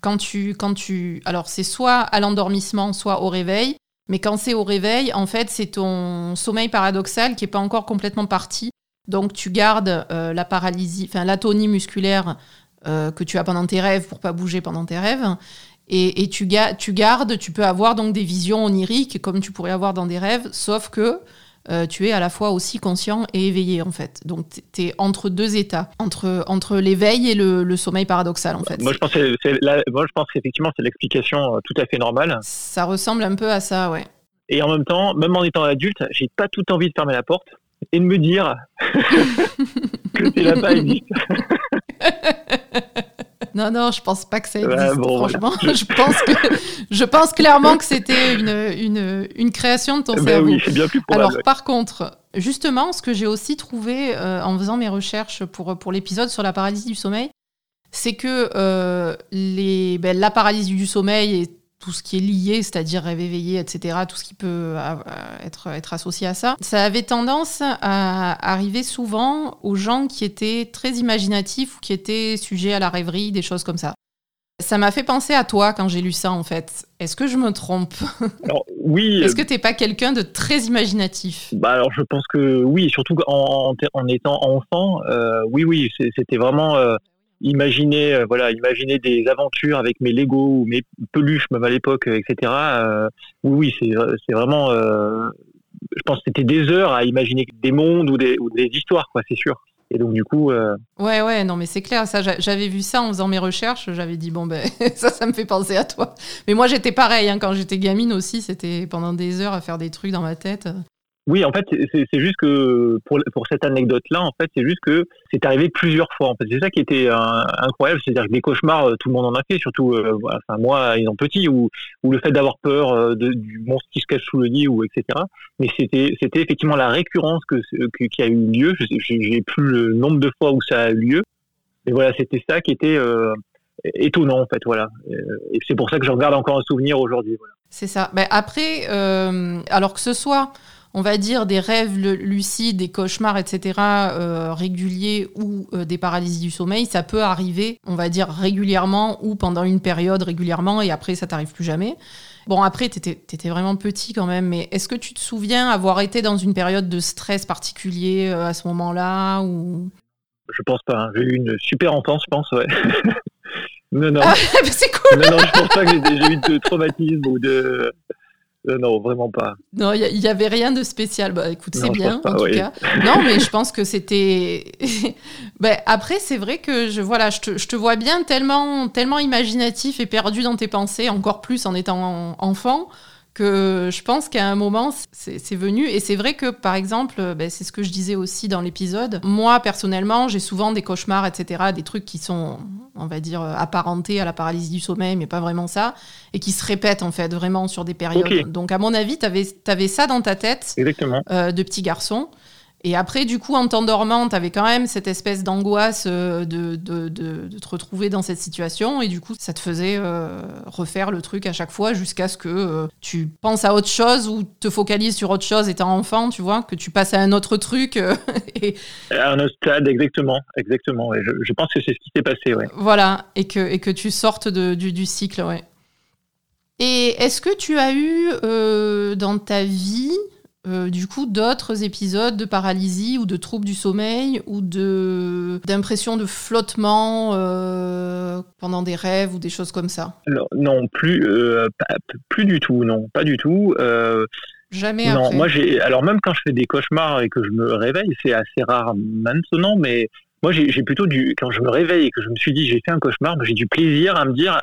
Quand tu, quand tu. Alors, c'est soit à l'endormissement, soit au réveil. Mais quand c'est au réveil, en fait, c'est ton sommeil paradoxal qui n'est pas encore complètement parti. Donc, tu gardes euh, la paralysie, enfin, l'atonie musculaire euh, que tu as pendant tes rêves pour pas bouger pendant tes rêves. Et, tu, tu gardes, tu peux avoir donc des visions oniriques comme tu pourrais avoir dans des rêves, sauf que euh, tu es à la fois aussi conscient et éveillé en fait. Donc tu es entre deux états, entre, entre l'éveil et le, le sommeil paradoxal en fait. Moi, je pense, que c'est la- moi, je pense qu'effectivement, c'est l'explication euh, tout à fait normale. Ça ressemble un peu à ça, ouais. Et en même temps, même en étant adulte, j'ai pas tout envie de fermer la porte et de me dire [laughs] [laughs] que ces lapins existent. Non, non, je pense pas que ça Ouais, existe, bon, franchement. [laughs] Je... pense que, je pense clairement que c'était une, une, une création de ton Ben cerveau. oui, c'est bien plus probable. Alors, par contre, justement, ce que j'ai aussi trouvé euh, en faisant mes recherches pour, pour l'épisode sur la paralysie du sommeil, c'est que euh, les, ben, la paralysie du sommeil et tout ce qui est lié, c'est-à-dire rêve éveillé, etc., tout ce qui peut euh, être, être associé à ça, ça avait tendance à arriver souvent aux gens qui étaient très imaginatifs ou qui étaient sujets à la rêverie, des choses comme ça. Ça m'a fait penser à toi quand j'ai lu ça, en fait. Est-ce que je me trompe? Alors, oui, [laughs] Est-ce que t'es pas quelqu'un de très imaginatif? Bah alors je pense que oui, surtout en, en, en étant enfant, euh, oui oui, c'était vraiment euh, imaginer euh, imaginer des aventures avec mes Lego ou mes peluches même à l'époque, euh, etc. euh, oui oui, c'est vraiment, je pense que c'était des heures à imaginer des mondes ou des, histoires quoi, c'est sûr. Et donc du coup, Ouais, ouais, non, mais c'est clair. J'avais vu ça en faisant mes recherches. J'avais dit bon ben [laughs] ça, ça me fait penser à toi. Mais moi, j'étais pareil hein, quand j'étais gamine aussi. C'était pendant des heures à faire des trucs dans ma tête. Oui, en fait, c'est juste que pour, pour cette anecdote-là, en fait, c'est juste que c'est arrivé plusieurs fois. En fait, c'est ça qui était incroyable, c'est-à-dire que des cauchemars, tout le monde en a fait, surtout, enfin moi, petit, ou, ou le fait d'avoir peur de, du monstre qui se cache sous le lit, ou etc. Mais c'était c'était effectivement la récurrence que, qui a eu lieu. J'ai plus le nombre de fois où ça a eu lieu. Et voilà, c'était ça qui était étonnant en fait voilà et c'est pour ça que je regarde encore un souvenir aujourd'hui voilà. c'est ça ben après euh, alors que ce soit on va dire des rêves lucides des cauchemars etc euh, réguliers ou euh, des paralysies du sommeil ça peut arriver on va dire régulièrement ou pendant une période régulièrement et après ça t'arrive plus jamais Bon, après, tu étais, vraiment petit quand même, mais est-ce que tu te souviens avoir été dans une période de stress particulier à ce moment-là ou... Je pense pas. Hein. J'ai eu une super enfance, je pense, ouais. [laughs] Non, non. Ah, [laughs] c'est cool. Non, non, je pense pas que j'ai eu de traumatisme ou de. Non, vraiment pas. Non, il n'y avait rien de spécial. Bah, écoute, c'est bien, en tout cas. Non, mais je pense que c'était. [laughs] ben, après, c'est vrai que je, voilà, je, te, je te vois bien tellement, tellement imaginatif et perdu dans tes pensées, encore plus en étant enfant que je pense qu'à un moment, c'est venu. Et c'est vrai que, par exemple, ben, c'est ce que je disais aussi dans l'épisode. Moi, personnellement, j'ai souvent des cauchemars, etc., des trucs qui sont, on va dire, apparentés à la paralysie du sommeil, mais pas vraiment ça, et qui se répètent, en fait, vraiment sur des périodes. Donc, à mon avis, tu avais, avais, ça dans ta tête euh, de petit garçon. Et après, du coup, en t'endormant, tu avais quand même cette espèce d'angoisse euh, de, de, de, te retrouver dans cette situation. Et du coup, ça te faisait euh, refaire le truc à chaque fois jusqu'à ce que euh, tu penses à autre chose ou te focalises sur autre chose étant enfant, tu vois, que tu passes à un autre truc. [laughs] et... À un autre stade, exactement. exactement je, je, pense que c'est ce qui s'est passé, ouais. Voilà, et que, et que tu sortes du, du cycle, ouais. Et est-ce que tu as eu dans ta vie euh, du coup d'autres épisodes de paralysie ou de troubles du sommeil ou de d'impression de flottement euh, pendant des rêves ou des choses comme ça Non, plus euh, plus du tout, non, pas du tout. Jamais non, moi j'ai alors même quand je fais des cauchemars et que je me réveille, c'est assez rare maintenant, mais moi, j'ai plutôt du. Quand je me réveille et que je me suis dit j'ai fait un cauchemar, j'ai du plaisir à me dire,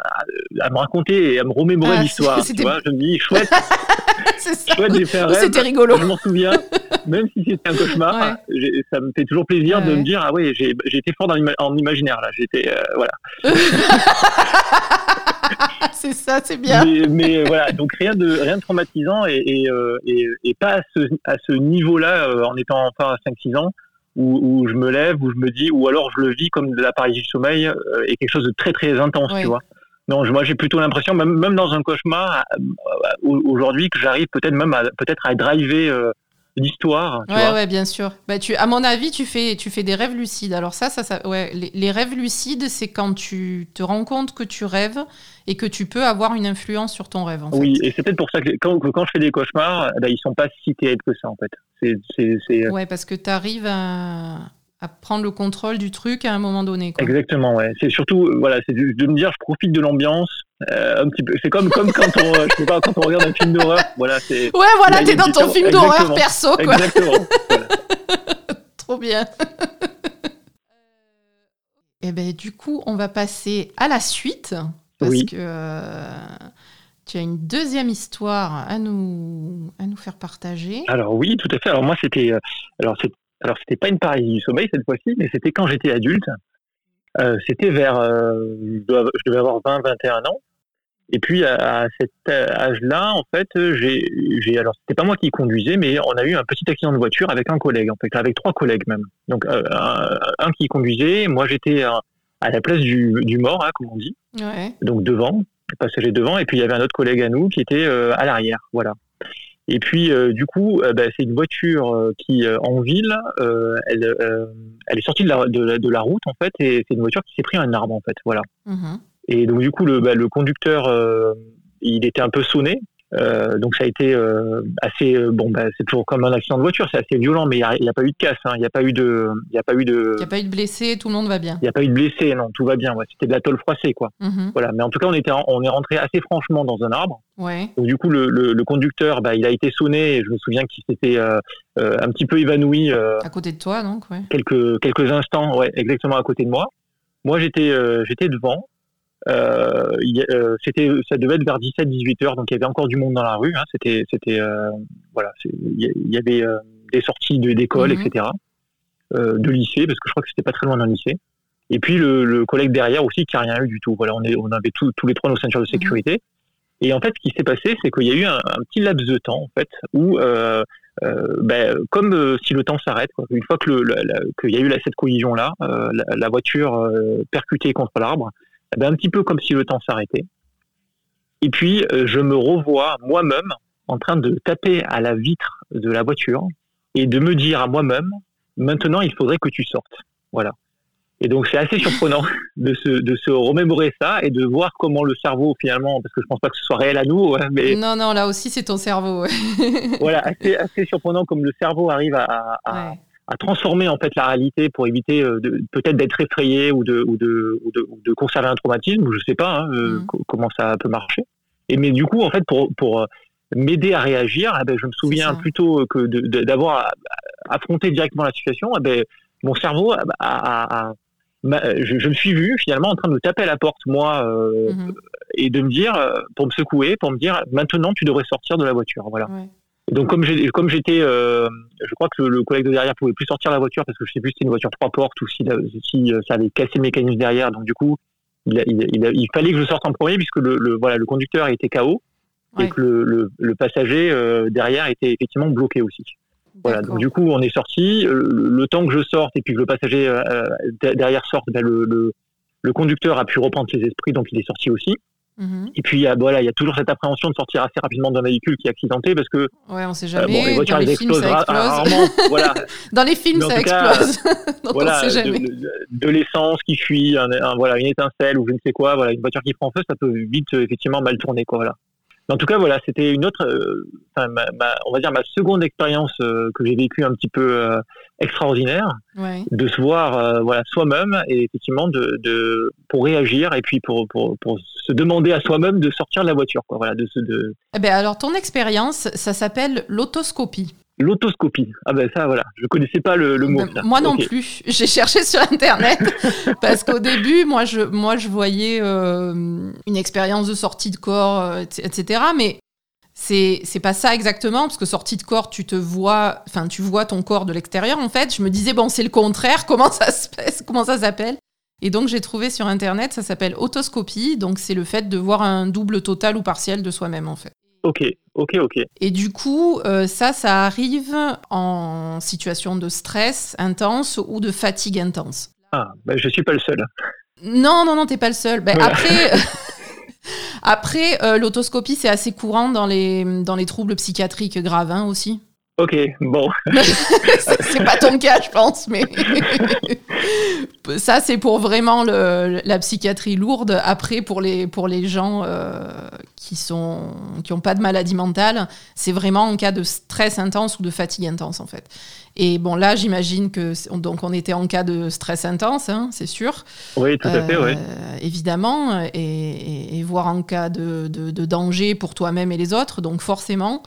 à, me raconter et à me remémorer ah, [laughs] l'histoire. Tu vois, je me dis chouette. [laughs] chouette, j'ai fait un rêve. C'était rigolo. Je m'en souviens, même si c'était un cauchemar, ça me fait toujours plaisir de me dire ah oui, j'ai été fort dans en imaginaire là. J'étais euh, voilà. [laughs] c'est ça, c'est bien. Mais, voilà, donc rien de rien de traumatisant et, et, euh, et, pas à ce, à ce niveau-là euh, en étant enfin à 5-6 ans où, je me lève, où je me dis, ou alors je le vis comme de la paralysie du sommeil euh, et quelque chose de très très intense, tu vois. Non, moi j'ai plutôt l'impression, même, même dans un cauchemar, aujourd'hui, que j'arrive peut-être même à, peut-être à driver euh, l'histoire. Ouais, ouais, bien sûr. Bah, tu, à mon avis, tu fais, tu fais des rêves lucides. Alors ça, ça, ça ouais, les, rêves lucides, c'est quand tu te rends compte que tu rêves et que tu peux avoir une influence sur ton rêve. oui, et c'est peut-être pour ça que quand, quand, je fais des cauchemars, bah, ils sont pas si terribles que ça en fait. C'est, Ouais, parce que tu arrives à, à prendre le contrôle du truc à un moment donné. Quoi. Exactement, ouais. C'est surtout, voilà, c'est de, me dire, je profite de l'ambiance. Euh, un petit peu. C'est comme, comme quand on, je sais pas, quand on regarde un film d'horreur. Voilà. [laughs] Ouais, voilà, t'es dans ton film d'horreur perso, quoi. Exactement. [laughs] Trop bien. Et [laughs] eh ben, du coup, on va passer à la suite parce que euh, tu as une deuxième histoire à nous, à nous faire partager. Alors oui, tout à fait. Alors moi, c'était, euh, alors c'est alors, c'était pas une paralysie du sommeil cette fois-ci, mais c'était quand j'étais adulte. Euh, c'était vers, euh, je, devais avoir 20, 21 ans. Et puis à, cet âge-là, en fait, j'ai, alors c'était pas moi qui conduisais, mais on a eu un petit accident de voiture avec un collègue, en fait, avec trois collègues même. Donc euh, un, qui conduisait, moi j'étais à, la place du, du mort, hein, comme on dit, donc devant, passager devant, et puis il y avait un autre collègue à nous qui était à l'arrière, voilà. Et puis, euh, du coup, euh, bah, c'est une voiture euh, qui, en ville, elle, elle est sortie de la, de, la, route, en fait, et c'est une voiture qui s'est pris un arbre, en fait. Voilà. Mmh et donc, du coup, le, bah, le conducteur, il était un peu sonné, euh, donc ça a été euh, assez euh, bon. Bah, c'est toujours comme un accident de voiture, c'est assez violent, mais il n'y a, pas eu de casse, hein. il n'y a pas eu de, il a pas eu de, il a pas eu de blessés, tout le monde va bien. Il n'y a pas eu de blessés, non, tout va bien. Ouais. C'était de la tôle froissée, quoi. Mhm. Voilà. Mais en tout cas, on était, on est rentré assez franchement dans un arbre. Ouais. Donc du coup, le, le, conducteur, bah, il a été sonné. Et je me souviens qu'il s'était un petit peu évanoui. à côté de toi, donc. Ouais. Quelques quelques instants, ouais, exactement à côté de moi. Moi, j'étais j'étais devant. C'était, ça devait être vers 17-18 heures, donc il y avait encore du monde dans la rue. Hein, c'était, c'était, voilà, il y, avait des sorties d'école, mhm. etc., de lycée, parce que je crois que c'était pas très loin d'un lycée. Et puis le, collègue derrière aussi qui a rien eu du tout. Voilà, on, est, on avait tous les trois nos ceintures de sécurité. Et en fait, ce qui s'est passé, c'est qu'il y a eu un, petit laps de temps, en fait, où, euh, euh, ben, comme euh, si le temps s'arrête, une fois que qu'il y a eu cette collision-là, la, voiture percutée contre l'arbre, eh ben, un petit peu comme si le temps s'arrêtait. Et puis, je me revois moi-même en train de taper à la vitre de la voiture et de me dire à moi-même, maintenant, il faudrait que tu sortes. Voilà. Et donc c'est assez surprenant [laughs] de se, de se remémorer ça et de voir comment le cerveau finalement, parce que je pense pas que ce soit réel à nous, mais non non là aussi c'est ton cerveau. voilà [laughs] assez, assez surprenant comme le cerveau arrive à, à, à, transformer en fait la réalité pour éviter euh, peut-être d'être effrayé ou de, ou de, ou de, de, conserver un traumatisme, je sais pas hein, euh, mm. comment ça peut marcher. Et mais du coup en fait pour pour euh, m'aider à réagir, eh ben, je me souviens plutôt que d'avoir affronté directement la situation, eh ben, mon cerveau a, a, je, me suis vu finalement en train de me taper à la porte, moi, euh, mhm. et de me dire, pour me secouer, pour me dire, maintenant tu devrais sortir de la voiture. Voilà. Donc comme j'étais, euh, je crois que le collègue de derrière pouvait plus sortir la voiture parce que je sais plus si c'était une voiture trois portes ou si, si ça avait cassé le mécanisme derrière. Donc du coup, il, il, fallait que je sorte en premier puisque le, voilà, le conducteur était KO et que le, le passager derrière était effectivement bloqué aussi. Voilà, donc du coup, on est sorti. Euh, le, temps que je sorte et puis que le passager euh, euh, derrière sorte, ben, le, le, conducteur a pu reprendre ses esprits, donc il est sorti aussi. Mhm. Et puis voilà, il y a toujours cette appréhension de sortir assez rapidement d'un véhicule qui est accidenté parce que ouais, on sait jamais. bon, les voitures Dans les films, ça rarement. [laughs] voilà. Dans les films, ça explose. [laughs] voilà, on sait jamais. De, l'essence qui fuit, un, voilà, une étincelle ou je ne sais quoi, voilà, une voiture qui prend feu, ça peut vite effectivement mal tourner quoi. Voilà en tout cas, voilà, c'était une autre, euh, on va dire ma seconde expérience euh, que j'ai vécue un petit peu euh, extraordinaire, de se voir, voilà, soi-même et effectivement de, de, pour réagir et puis pour, pour, pour se demander à soi-même de sortir de la voiture, quoi, voilà, de, de... Eh ben alors ton expérience, ça s'appelle l'autoscopie. L'autoscopie. Ah ben ça, voilà, je connaissais pas le, mot. Ben, moi non plus. [laughs] J'ai cherché sur Internet [laughs] parce qu'au début, moi je, moi, je voyais euh, une expérience de sortie de corps, euh, etc. Mais c'est c'est pas ça exactement parce que sortie de corps, tu te vois, enfin tu vois ton corps de l'extérieur. En fait, je me disais bon, c'est le contraire. [laughs] Comment ça se passe? Comment ça s'appelle? Et donc j'ai trouvé sur internet, ça s'appelle autoscopie, donc c'est le fait de voir un double total ou partiel de soi-même en fait. Ok, ok, ok. Et du coup, euh, ça, ça arrive en situation de stress intense ou de fatigue intense? Ah, ben je suis pas le seul. Non, non, non, t'es pas le seul. Ben, Après, [laughs] après euh, l'autoscopie, c'est assez courant dans les, dans les troubles psychiatriques graves hein, aussi. Ok, bon. [laughs] c'est pas ton cas, je pense, mais [laughs] ça, c'est pour vraiment le, la psychiatrie lourde. Après, pour les, pour les gens euh, qui sont qui n'ont pas de maladie mentale, c'est vraiment en cas de stress intense ou de fatigue intense, en fait. Et bon, là, j'imagine que donc on était en cas de stress intense, hein, c'est sûr. Oui, tout à fait, oui. Euh, évidemment, et, et, voire en cas de, de, de danger pour toi-même et les autres. Donc forcément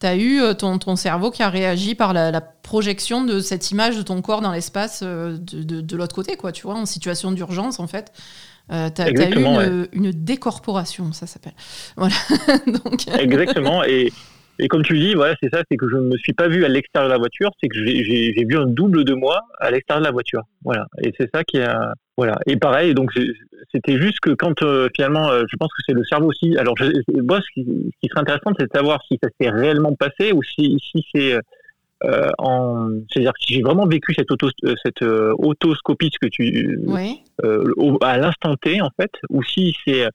tu as eu euh, ton, ton, cerveau qui a réagi par la, projection de cette image de ton corps dans l'espace euh, de, de, l'autre côté, quoi, tu vois, en situation d'urgence, en fait. Euh, tu as, eu une, décorporation, ça s'appelle. Voilà. [laughs] Donc... Exactement. Et, et, comme tu dis, voilà, c'est ça, c'est que je ne me suis pas vu à l'extérieur de la voiture, c'est que j'ai vu un double de moi à l'extérieur de la voiture. Voilà. Et c'est ça qui a. Voilà. Et pareil, donc c'était juste que quand euh, finalement, euh, je pense que c'est le cerveau aussi. Alors, je, moi, ce qui, serait intéressant, c'est de savoir si ça s'est réellement passé ou si, si c'est euh, en, c'est-à-dire si j'ai vraiment vécu cette auto, cette autoscopie, ce que tu, à l'instant T en fait, ou si c'est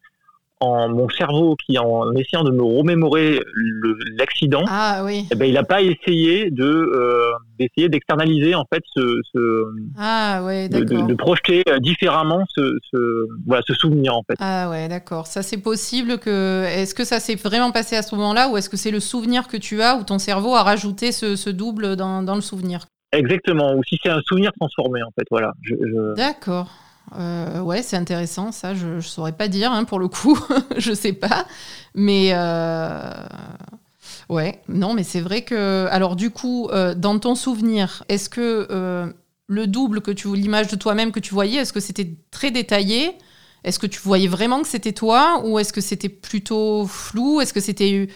mon cerveau qui, en essayant de me remémorer l'accident, ah, oui. eh ben, il n'a pas essayé de euh, d'essayer d'externaliser en fait ce, ah, ouais, de, de, projeter euh, différemment ce, ce, voilà, ce souvenir en fait. Ah ouais, d'accord. Ça c'est possible que. Est-ce que ça s'est vraiment passé à ce moment-là ou est-ce que c'est le souvenir que tu as ou ton cerveau a rajouté ce, ce double dans, dans, le souvenir? Exactement. Ou si c'est un souvenir transformé en fait. Voilà. Je... D'accord. Euh, ouais, c'est intéressant, ça, je ne saurais pas dire hein, pour le coup, [laughs] je sais pas. Mais euh, ouais, non, mais c'est vrai que. Alors, du coup, euh, dans ton souvenir, est-ce que le double que tu l'image de toi-même que tu voyais, est-ce que c'était très détaillé? Est-ce que tu voyais vraiment que c'était toi? Ou est-ce que c'était plutôt flou? Est-ce que c'était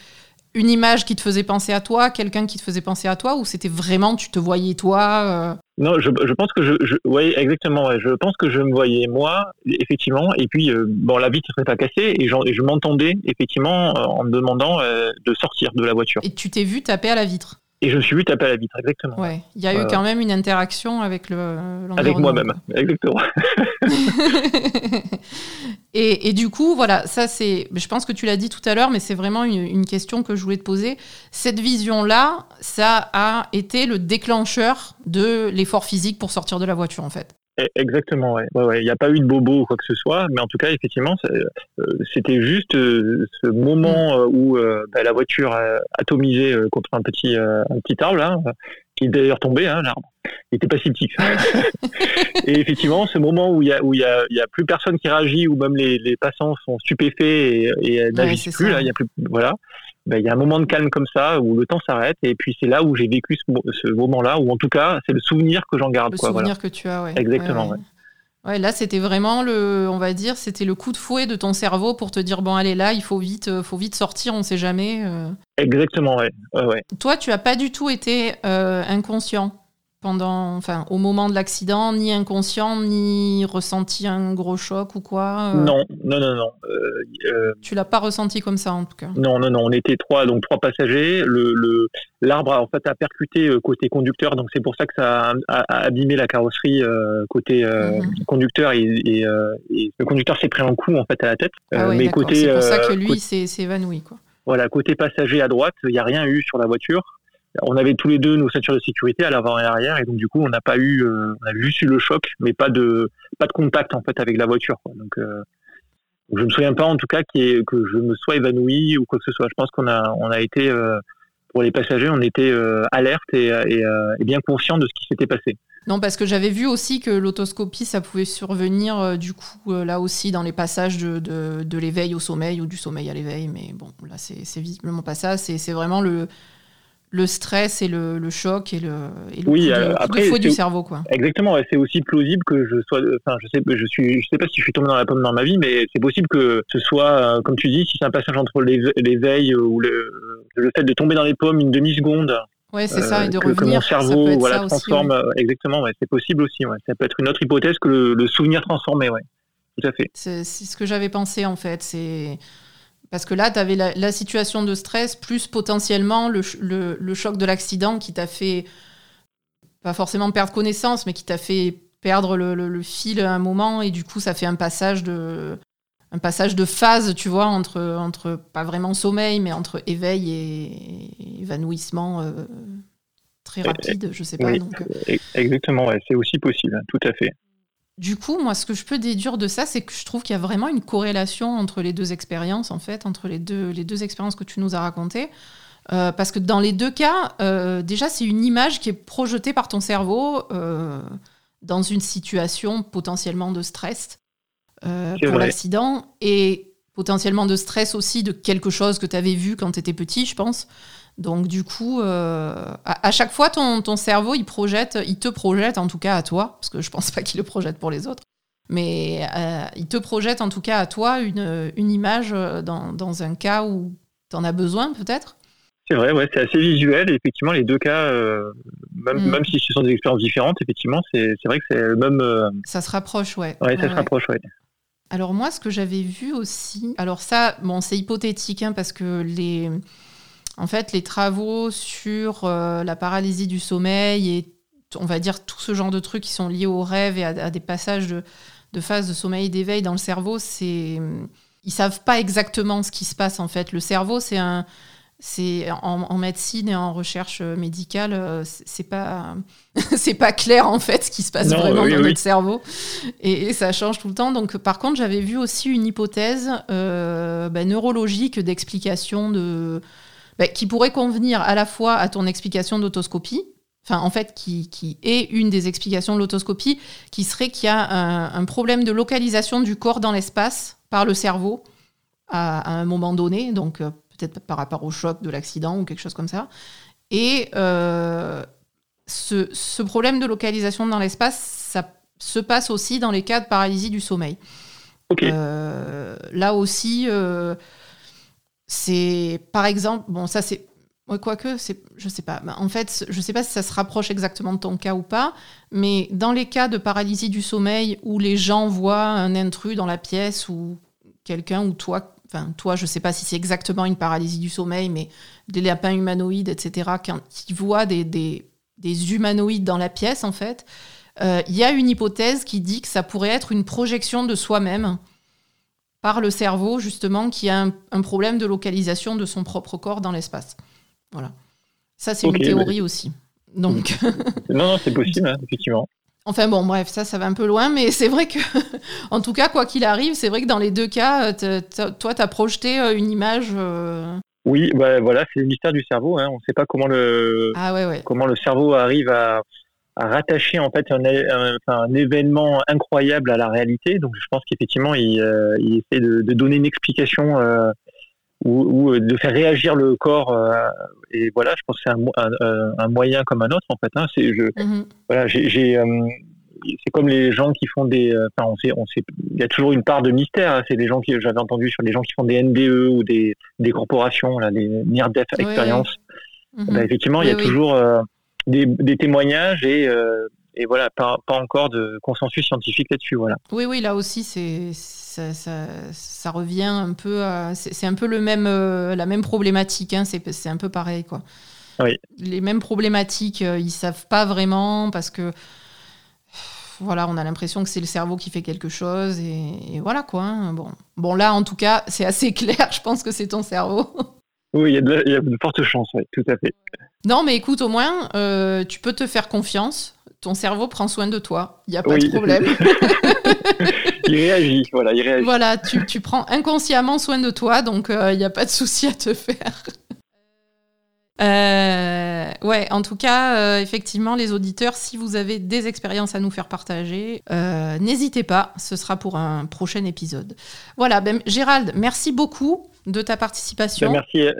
une image qui te faisait penser à toi, quelqu'un qui te faisait penser à toi? Ou c'était vraiment tu te voyais toi euh? Non, je, pense que je, je oui, exactement. Je pense que je me voyais moi, effectivement. Et puis, euh, bon, la vitre serait pas cassée et, je m'entendais effectivement en me demandant de sortir de la voiture. Et tu t'es vu taper à la vitre? Et je me suis vu taper à la vitre, exactement. Ouais, il y a eu quand même une interaction avec le. Avec moi-même, exactement. [laughs] et, et, du coup, voilà, ça c'est. Je pense que tu l'as dit tout à l'heure, mais c'est vraiment une, une, question que je voulais te poser. Cette vision-là, ça a été le déclencheur de l'effort physique pour sortir de la voiture, en fait. E, exactement, ouais. Il ouais, n'y a pas eu de bobo ou quoi que ce soit, mais en tout cas, effectivement, euh, c'était juste euh, ce moment euh, où bah, la voiture a atomisé contre un petit, un petit arbre, là, qui est d'ailleurs tombé, hein, l'arbre. Il n'était pas si petit. [laughs] et effectivement, ce moment où il y a, où il y a, y a plus personne qui réagit, où même les, les passants sont stupéfaits et, et n'agissent plus, là, il y a plus, voilà. Ben, il y a un moment de calme comme ça où le temps s'arrête et puis c'est là où j'ai vécu ce, moment-là ou en tout cas c'est le souvenir que j'en garde. Le quoi, souvenir que tu as, ouais. Exactement. Ouais, ouais. là c'était vraiment le, on va dire, c'était le coup de fouet de ton cerveau pour te dire bon allez là, il faut vite, euh, faut vite sortir, on sait jamais. Euh. Exactement, ouais. ouais. Toi, tu as pas du tout été euh, inconscient pendant, enfin, au moment de l'accident, ni inconscient, ni ressenti un gros choc ou quoi euh? Non, non, non, non. Euh, euh, tu l'as pas ressenti comme ça en tout cas? Non, non, non. On était trois, donc trois passagers. Le, l'arbre a en fait a percuté côté conducteur, donc c'est pour ça que ça a, abîmé la carrosserie côté mhm. conducteur et, le conducteur s'est pris un coup en fait à la tête. Ah mais côté, c'est pour ça que lui s'est évanoui quoi. Voilà, côté passager à droite, il n'y a rien eu sur la voiture on avait tous les deux nos ceintures de sécurité à l'avant et à l'arrière. Et donc du coup on n'a pas eu euh, on a juste eu le choc mais pas de pas de contact en fait avec la voiture donc euh, je me souviens pas en tout cas que je me sois évanoui ou quoi que ce soit. Je pense qu'on a on a été euh, pour les passagers on était alerte et, bien conscient de ce qui s'était passé. Non parce que j'avais vu aussi que l'autoscopie ça pouvait survenir du coup là aussi dans les passages de, de l'éveil au sommeil ou du sommeil à l'éveil. Mais bon là c'est visiblement pas ça. C'est vraiment le le stress et le, choc et le, et le oui, coup de, fouet du cerveau quoi. Exactement, c'est aussi plausible que je sois enfin je sais je suis je sais pas si je suis tombé dans la pomme dans ma vie mais c'est possible que ce soit euh, comme tu dis si c'est un passage entre l'éveil ou le, le fait de tomber dans les pommes une demi-seconde Ouais, c'est ça, et de euh, que, revenir. mon cerveau voilà, transforme. Euh, exactement, ouais, c'est possible aussi. Ouais. Ça peut être une autre hypothèse que le, souvenir transformé, ouais. Tout à fait. C'est ce que j'avais pensé en fait. C'est parce que là, tu avais la, situation de stress, plus potentiellement le, choc de l'accident qui t'a fait, pas forcément perdre connaissance, mais qui t'a fait perdre le, fil à un moment, et du coup, ça fait un passage de, un passage de phase, tu vois, entre, entre pas vraiment sommeil, mais entre éveil et évanouissement euh, très rapide, je sais pas. donc... Euh. Exactement, c'est aussi possible, hein, tout à fait. Du coup, moi, ce que je peux déduire de ça, c'est que je trouve qu'il y a vraiment une corrélation entre les deux expériences, en fait, entre les deux, les deux expériences que tu nous as racontées. Euh, parce que dans les deux cas, euh, déjà, c'est une image qui est projetée par ton cerveau euh, dans une situation potentiellement de stress pour l'accident et potentiellement de stress aussi de quelque chose que tu avais vu quand tu étais petit, je pense. Donc du coup, euh, à, chaque fois, ton, ton, cerveau, il projette, il te projette en tout cas à toi, parce que je pense pas qu'il le projette pour les autres, mais euh, il te projette en tout cas à toi une, une image dans, dans, un cas où tu en as besoin peut-être? C'est vrai, ouais, c'est assez visuel. effectivement, les deux cas, euh, même, mm. même, si ce sont des expériences différentes, effectivement, c'est vrai que c'est le même. Ça se rapproche, ouais. Ouais, ça se rapproche, ouais. Alors moi, ce que j'avais vu aussi, alors ça, bon, c'est hypothétique, hein, parce que les en fait, les travaux sur euh, la paralysie du sommeil et on va dire tout ce genre de trucs qui sont liés au rêve et à, des passages de, de phase de sommeil et d'éveil dans le cerveau, c'est ils savent pas exactement ce qui se passe en fait. Le cerveau, c'est un c'est en, médecine et en recherche médicale, euh, c'est pas [laughs] c'est pas clair en fait ce qui se passe vraiment dans notre cerveau et, ça change tout le temps. Donc par contre, j'avais vu aussi une hypothèse euh, bah, neurologique d'explication de bah, qui pourrait convenir à la fois à ton explication d'autoscopie, enfin en fait qui, qui, est une des explications de l'autoscopie, qui serait qu'il y a un, problème de localisation du corps dans l'espace par le cerveau à, un moment donné, donc euh, peut-être par rapport au choc de l'accident ou quelque chose comme ça. Et euh, ce, ce, problème de localisation dans l'espace, ça se passe aussi dans les cas de paralysie du sommeil. là aussi, c'est par exemple, bon, ça c'est Ouais, quoique, c'est, je sais pas. En fait, je sais pas si ça se rapproche exactement de ton cas ou pas, mais dans les cas de paralysie du sommeil où les gens voient un intrus dans la pièce ou quelqu'un ou toi, enfin toi, je sais pas si c'est exactement une paralysie du sommeil, mais des lapins humanoïdes, etc., qui voient des, des, des, humanoïdes dans la pièce, en fait, euh, il y a une hypothèse qui dit que ça pourrait être une projection de soi-même par le cerveau, justement, qui a un problème de localisation de son propre corps dans l'espace. Voilà. Ça, c'est une théorie aussi. Donc. [laughs] non, c'est possible, hein, effectivement. Enfin bon, bref, ça, ça va un peu loin, mais c'est vrai que, [laughs] en tout cas, quoi qu'il arrive, c'est vrai que dans les deux cas, toi, tu as projeté euh, une image. Euh, oui, bah, voilà, c'est le mystère du cerveau. Hein. On ne sait pas comment le, ah, ouais, comment le cerveau arrive à, rattacher en fait un, événement incroyable à la réalité. Donc, je pense qu'effectivement, il, euh, il, essaie de, donner une explication ou, euh, de faire réagir le corps. Euh, et voilà, je pense que c'est un, un, moyen comme un autre en fait. Hein. C'est je, mhm. voilà, j'ai, euh, c'est comme les gens qui font des. Enfin, on sait, on sait, il y a toujours une part de mystère. Hein. C'est des gens qui, j'avais entendu sur les gens qui font des NDE ou des, des corporations, là, des Near Death Experience. Mhm. Ben, effectivement, il y a toujours des, des, témoignages et et voilà, pas, pas, encore de consensus scientifique là-dessus. Voilà. Oui, oui, là aussi, c'est ça, ça, ça, revient un peu C'est un peu le même, euh, la même problématique, hein, c'est un peu pareil. Quoi. Oui. Les mêmes problématiques, euh, ils savent pas vraiment parce que voilà, on a l'impression que c'est le cerveau qui fait quelque chose et, voilà quoi. Hein. Bon. bon, là en tout cas, c'est assez [laughs] clair, je pense que c'est ton cerveau. Oui, il y, a de, y a de fortes chances, oui, tout à fait. Non, mais écoute, au moins, euh, tu peux te faire confiance ton cerveau prend soin de toi. Il n'y a pas de problème. [laughs] il réagit, voilà, il réagit. Voilà, tu, tu prends inconsciemment soin de toi, donc euh, il n'y a pas de souci à te faire. Euh, ouais, en tout cas, euh, effectivement, les auditeurs, si vous avez des expériences à nous faire partager, n'hésitez pas, ce sera pour un prochain épisode. Voilà, ben, Gérald, merci beaucoup de ta participation. Ben, merci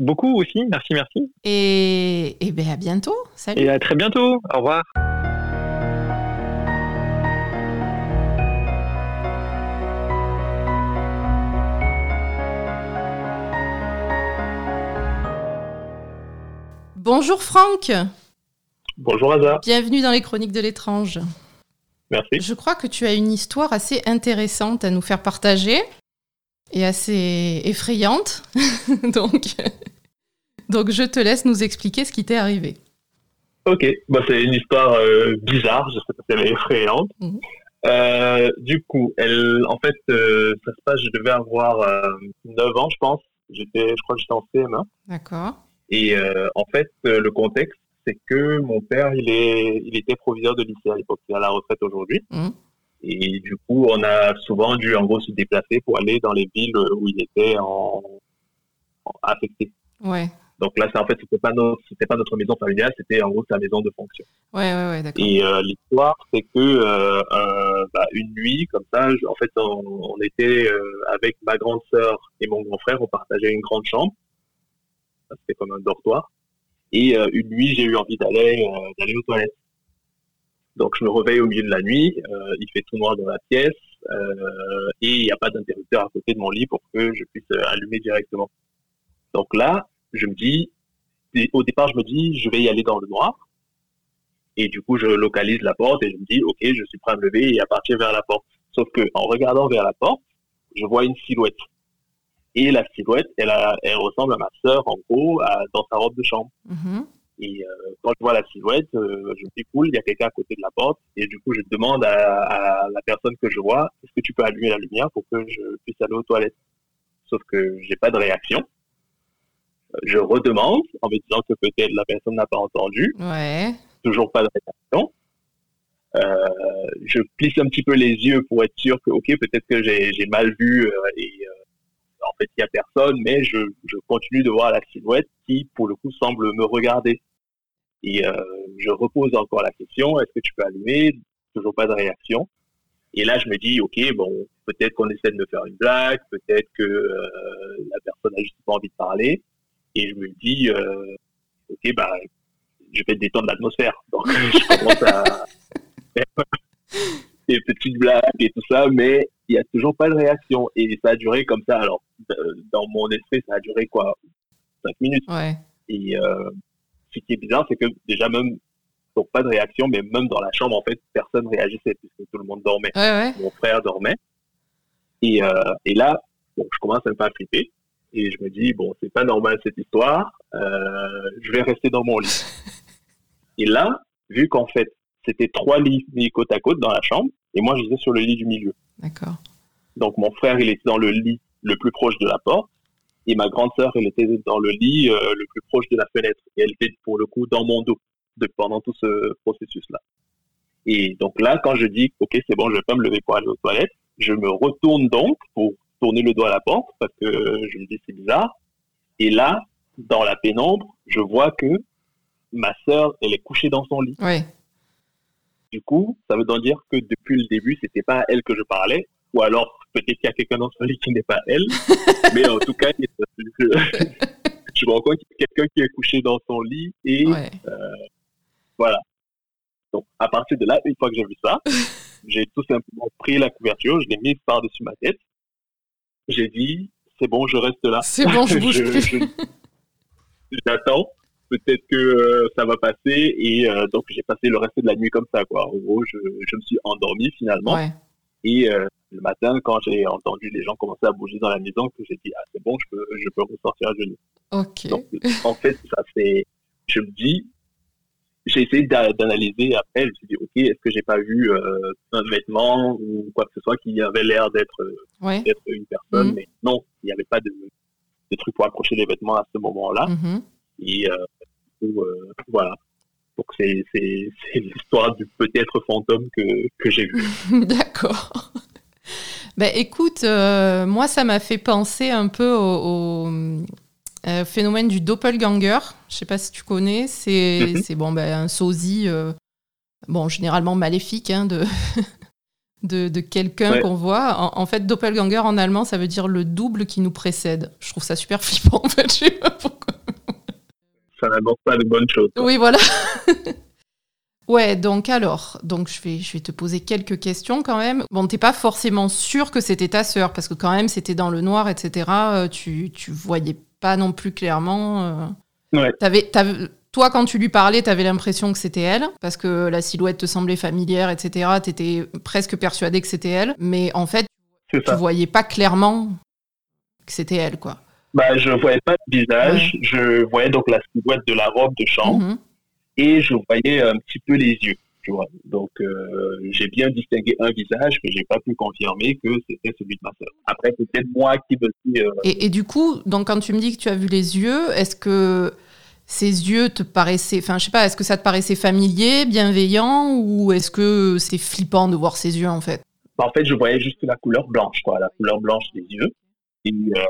beaucoup aussi, merci, merci. Et, et ben, à bientôt, salut. Et à très bientôt, au revoir. Bonjour Franck. Bonjour Aza. Bienvenue dans les Chroniques de l'étrange. Merci. Je crois que tu as une histoire assez intéressante à nous faire partager et assez effrayante. [laughs] donc, donc je te laisse nous expliquer ce qui t'est arrivé. Ok, bah, c'est une histoire euh, bizarre, je sais pas si elle est effrayante. Mhm. Euh, du coup, elle, en fait, euh, ça se passe, je devais avoir 9 ans, je pense. J'étais, je crois que j'étais en CM1. D'accord. Et en fait, le contexte, c'est que mon père, il, est, il était proviseur de lycée à l'époque, il est à la retraite aujourd'hui. Mmh. Et du coup, on a souvent dû en gros se déplacer pour aller dans les villes où il était en, affecté. Ouais. Donc là, c'est en fait, c'était pas notre, c'était pas notre maison familiale, c'était en gros sa maison de fonction. Ouais, ouais, ouais, d'accord. Et euh, l'histoire, c'est que euh, bah, une nuit, comme ça, en fait, on, on était avec ma grande sœur et mon grand frère, on partageait une grande chambre c'était comme un dortoir. Et euh, une nuit, j'ai eu envie d'aller euh, d'aller aux toilettes. Donc je me réveille au milieu de la nuit, euh, il fait tout noir dans la pièce et il n'y a pas d'interrupteur à côté de mon lit pour que je puisse allumer directement. Donc là, je me dis, au départ, je me dis, je vais y aller dans le noir. Et du coup, je localise la porte et je me dis, ok, je suis prêt à me lever et à partir vers la porte. Sauf que en regardant vers la porte, je vois une silhouette. Et la silhouette, elle, elle ressemble à ma sœur, en gros, dans sa robe de chambre. Mm-hmm. Et euh, quand je vois la silhouette, euh, je me dis cool, il y a quelqu'un à côté de la porte. Et du coup, je demande à, la personne que je vois, est-ce que tu peux allumer la lumière pour que je puisse aller aux toilettes? Sauf que j'ai pas de réaction. Je redemande en me disant que peut-être la personne n'a pas entendu. Ouais. Toujours pas de réaction. Euh, je plisse un petit peu les yeux pour être sûr que, ok, peut-être que j'ai mal vu et en fait, il n'y a personne, mais je, continue de voir la silhouette qui, pour le coup, semble me regarder. Et euh, je repose encore la question, est-ce que tu peux allumer? Toujours pas de réaction. Et là, je me dis, ok, bon, peut-être qu'on essaie de me faire une blague, peut-être que euh, la personne a juste pas envie de parler. Et je me dis, euh, ok, bah, je vais détendre l'atmosphère. [laughs] Donc, je commence à [laughs] faire des petites blagues et tout ça, mais il n'y a toujours pas de réaction. Et ça a duré comme ça. Alors, dans mon esprit, ça a duré quoi? 5 minutes. Ouais. Et euh, ce qui est bizarre, c'est que déjà même, donc pas de réaction, mais même dans la chambre, en fait, personne réagissait puisque tout le monde dormait. Ouais, ouais. Mon frère dormait. Et, euh, et là, bon, je commence un peu à flipper. Et je me dis, bon, c'est pas normal cette histoire. Euh, je vais rester dans mon lit. [laughs] et là, vu qu'en fait, c'était trois lits mis côte à côte dans la chambre, et moi, j'étais sur le lit du milieu. D'accord. Donc, mon frère, il était dans le lit le plus proche de la porte. Et ma grande sœur, elle était dans le lit euh, le plus proche de la fenêtre. Et elle était pour le coup dans mon dos de, pendant tout ce processus-là. Et donc là, quand je dis, OK, c'est bon, je vais pas me lever pour aller aux toilettes, je me retourne donc pour tourner le doigt à la porte parce que je me dis, c'est bizarre. Et là, dans la pénombre, je vois que ma sœur, elle est couchée dans son lit. Ouais. Du coup, ça veut donc dire que depuis le début, c'était pas à elle que je parlais, ou alors peut-être qu'il y a quelqu'un dans son lit qui n'est pas elle. [laughs] Mais en tout cas, je, [laughs] je me rends compte qu'il y a quelqu'un qui est couché dans son lit et Ouais. euh, voilà. Donc à partir de là, une fois que j'ai vu ça, [laughs] j'ai tout simplement pris la couverture, je l'ai mise par-dessus ma tête. J'ai dit, c'est bon, je reste là. C'est bon, je bouge J'attends. Peut-être que euh, ça va passer et euh, donc j'ai passé le reste de la nuit comme ça quoi. En gros, je, je me suis endormi finalement Ouais. et euh, le matin quand j'ai entendu les gens commencer à bouger dans la maison, que j'ai dit ah c'est bon, je peux je peux ressortir lit. Ok. Donc, en fait, ça fait, je me dis, j'ai essayé d'a- d'analyser après, je me suis dit, ok, est-ce que j'ai pas vu euh, un vêtement ou quoi que ce soit qui avait l'air d'être Ouais. d'être une personne, Mhm. mais non, il n'y avait pas de, de truc pour accrocher les vêtements à ce moment-là. Mhm. Et euh, du coup, euh, voilà. Donc c'est l'histoire du peut-être fantôme que que j'ai vu. [laughs] D'accord. Ben écoute, euh, moi ça m'a fait penser un peu au, au, euh, phénomène du doppelganger. Je sais pas si tu connais. C'est Mhm. bon ben un sosie, euh, bon généralement maléfique hein, de [laughs] de, de quelqu'un Ouais. qu'on voit. En, en fait, doppelganger en allemand ça veut dire le double qui nous précède. Je trouve ça super [laughs] flippant en fait. Je sais pas pourquoi. Ça n'annonce pas de bonnes choses. Oui, voilà. [laughs] ouais, donc alors, donc je vais, je vais te poser quelques questions quand même. Bon, t'es pas forcément sûr que c'était ta sœur, parce que quand même, c'était dans le noir, etc. Euh, Tu, tu voyais pas non plus clairement. euh. Ouais. T'avais, t'avais- toi, quand tu lui parlais, t'avais l'impression que c'était elle, parce que la silhouette te semblait familière, etc. T'étais presque persuadé que c'était elle, mais en fait, tu voyais pas clairement que c'était elle, quoi. Bah, je voyais pas de visage, je voyais donc la silhouette de la robe de chambre. Mhm. Et je voyais un petit peu les yeux, tu vois. Donc, euh, j'ai bien distingué un visage que j'ai pas pu confirmer que c'était celui de ma sœur. Après, peut-être moi qui me suis... euh, Et, et du coup, donc quand tu me dis que tu as vu les yeux, est-ce que ces yeux te paraissaient, enfin je sais pas, est-ce que ça te paraissait familier, bienveillant, ou est-ce que c'est flippant de voir ces yeux en fait? Bah, en fait, je voyais juste la couleur blanche, quoi, la couleur blanche des yeux. Et, euh,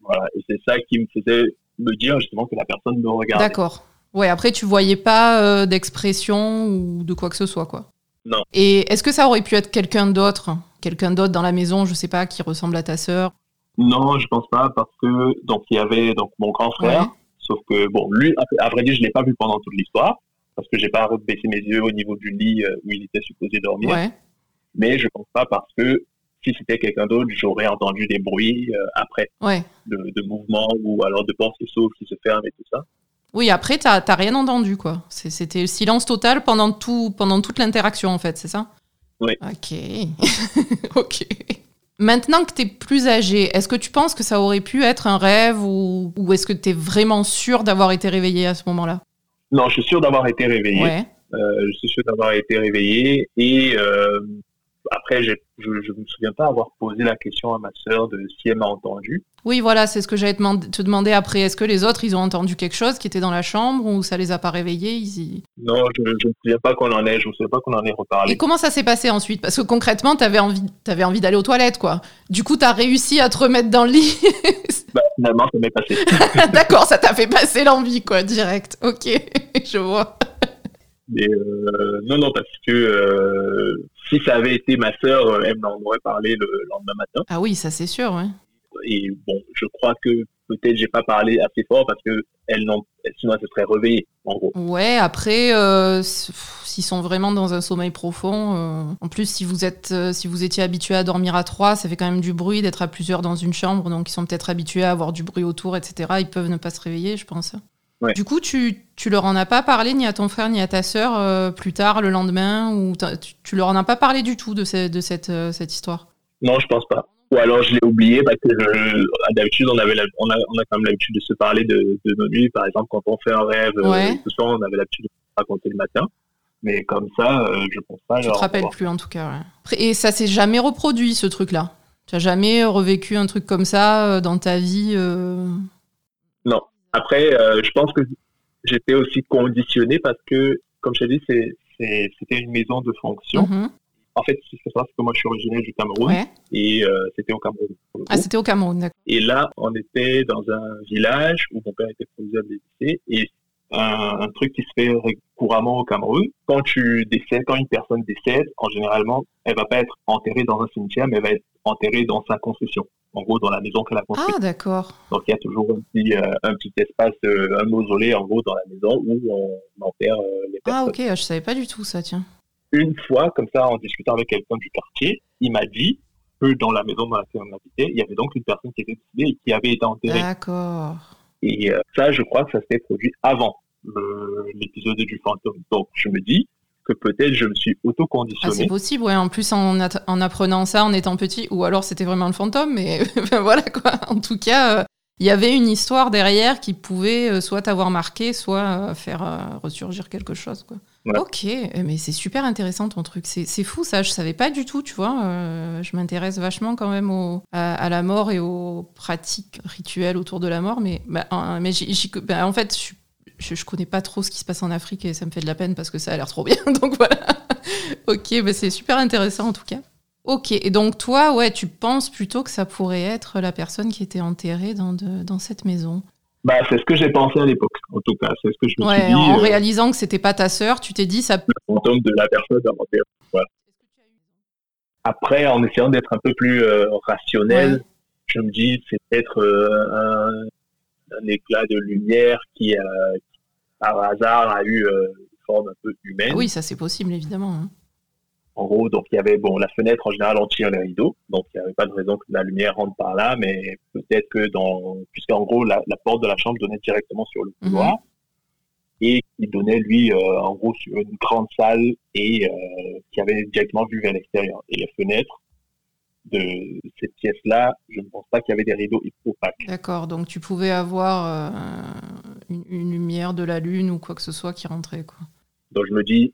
voilà. et c'est ça qui me faisait me dire justement que la personne me regardait. D'accord. Ouais, après tu voyais pas euh, d'expression ou de quoi que ce soit quoi. Non. Et est-ce que ça aurait pu être quelqu'un d'autre, quelqu'un d'autre dans la maison, je sais pas, qui ressemble à ta sœur? Non, je pense pas parce que donc il y avait donc mon grand frère, Ouais. sauf que bon lui à, vrai dire je l'ai pas vu pendant toute l'histoire parce que j'ai pas baissé mes yeux au niveau du lit euh, où il était supposé dormir. Ouais. mais je pense pas parce que si c'était quelqu'un d'autre, j'aurais entendu des bruits euh, après Ouais. de, de mouvements ou alors de portes qui s'ouvrent, qui se ferment et tout ça. Oui, après t'as rien entendu quoi. C'était le silence total pendant tout, pendant toute l'interaction en fait, c'est ça? Oui. Ok. [laughs] ok. Maintenant que tu es plus âgé, est-ce que tu penses que ça aurait pu être un rêve ou, ou est-ce que tu es vraiment sûr d'avoir été réveillé à ce moment-là? Non, je suis sûr d'avoir été réveillé. Ouais. Euh, je suis sûr d'avoir été réveillé et euh, après, je ne me souviens pas avoir posé la question à ma sœur de si elle m'a entendu. Oui, voilà, c'est ce que j'allais te, demand- te demander après. Est-ce que les autres, ils ont entendu quelque chose qui était dans la chambre ou ça les a pas réveillés ils y- Non, je ne me souviens pas qu'on en ait, je souviens pas qu'on en ait reparlé. Et comment ça s'est passé ensuite? Parce que concrètement, tu avais envie, t'avais envie d'aller aux toilettes, quoi. Du coup, tu as réussi à te remettre dans le lit. [laughs] Bah, finalement, ça m'est passé. [laughs] D'accord, ça t'a fait passer l'envie, quoi, direct. Ok, [laughs] je vois. Euh, non, non, parce que euh, si ça avait été ma sœur, elle m'en aurait parlé le lendemain matin. Ah oui, ça c'est sûr, ouais. Et bon, je crois que peut-être j'ai pas parlé assez fort parce que elles n'ont, sinon elles se seraient réveillées, en gros. Ouais, après, euh, s'ils sont vraiment dans un sommeil profond, euh, en plus, si vous, êtes, euh, si vous étiez habitué à dormir à trois, ça fait quand même du bruit d'être à plusieurs dans une chambre, donc ils sont peut-être habitués à avoir du bruit autour, etc. Ils peuvent ne pas se réveiller, je pense. Du coup, tu, tu leur en as pas parlé ni à ton frère ni à ta sœur plus tard, le lendemain, ou tu, tu, leur en as pas parlé du tout de, de cette, cette histoire? Non, je pense pas ou alors je l'ai oublié parce que d'habitude on avait on, a, on a quand même l'habitude de se parler de, de, nos nuits. Par exemple quand on fait un rêve ouais. tout ça on avait l'habitude de raconter le matin. Mais comme ça euh, je pense pas je te rappelle plus en tout cas ouais. et ça s'est jamais reproduit ce truc là tu as jamais revécu un truc comme ça euh, dans ta vie euh... non. Après euh, je pense que j'étais aussi conditionné parce que comme je t'ai dit c'est c'était une maison de fonction. Mm-hmm. En fait, ce c'est que moi, je suis originaire du Cameroun et euh, c'était au Cameroun. Ah, c'était au Cameroun, d'accord. Et là, on était dans un village où mon père était proviseur de lycée et un, un, truc qui se fait couramment au Cameroun. Quand tu décèdes, quand une personne décède, en généralement, elle va pas être enterrée dans un cimetière, mais elle va être enterrée dans sa construction. En gros, dans la maison qu'elle a construite. Ah, d'accord. Donc, il y a toujours un petit, euh, un petit espace, euh, un mausolée, en gros, dans la maison où on enterre euh, les ah, personnes. Ah, ok, je savais pas du tout ça, tiens une fois, comme ça, en discutant avec quelqu'un du quartier, il m'a dit que dans la maison dans laquelle on habitait, il y avait donc une personne qui était décédée et qui avait été enterrée. D'accord. Et euh, ça, je crois que ça s'est produit avant l'épisode du fantôme. Donc, je me dis que peut-être je me suis auto-conditionné. Ah, c'est possible, ouais. En plus, en, en, apprenant ça en étant petit, ou alors c'était vraiment le fantôme, mais [laughs] voilà quoi. En tout cas, euh, il y avait une histoire derrière qui pouvait euh, soit t'avoir marqué, soit faire ressurgir quelque chose, quoi. Ouais. Ok, mais c'est super intéressant ton truc. C'est fou ça, je savais pas du tout, tu vois. Euh, je m'intéresse vachement quand même au, à, à, la mort et aux pratiques rituelles autour de la mort, mais, bah, mais j j bah, en fait, je, je, connais pas trop ce qui se passe en Afrique et ça me fait de la peine parce que ça a l'air trop bien. [laughs] Donc voilà. ok, bah, c'est super intéressant en tout cas. Ok, et donc toi, ouais, tu penses plutôt que ça pourrait être la personne qui était enterrée dans, de, dans cette maison? Bah, c'est ce que j'ai pensé à l'époque, en tout cas. C'est ce que je me ouais, suis dit. En euh, réalisant que c'était pas ta sœur, tu t'es dit ça. Le fantôme de la personne inventée. Voilà. Après, en essayant d'être un peu plus euh, rationnel, ouais. je me dis c'est peut-être euh, un, un, éclat de lumière qui, qui, par hasard, a eu une forme un peu humaine. Oui, ça c'est possible, évidemment. Hein. En gros, donc il y avait bon la fenêtre en général on tire les rideaux, donc il n'y avait pas de raison que la lumière rentre par là, mais peut-être que dans puisqu'en gros la, la, porte de la chambre donnait directement sur le couloir Mhm. mmh. et qui donnait lui euh, en gros sur une grande salle et euh, qui avait directement vue vers l'extérieur. Et les fenêtres de cette pièce-là, je ne pense pas qu'il y avait des rideaux opaques. D'accord, donc tu pouvais avoir euh, une, une lumière de la lune ou quoi que ce soit qui rentrait quoi. Donc je me dis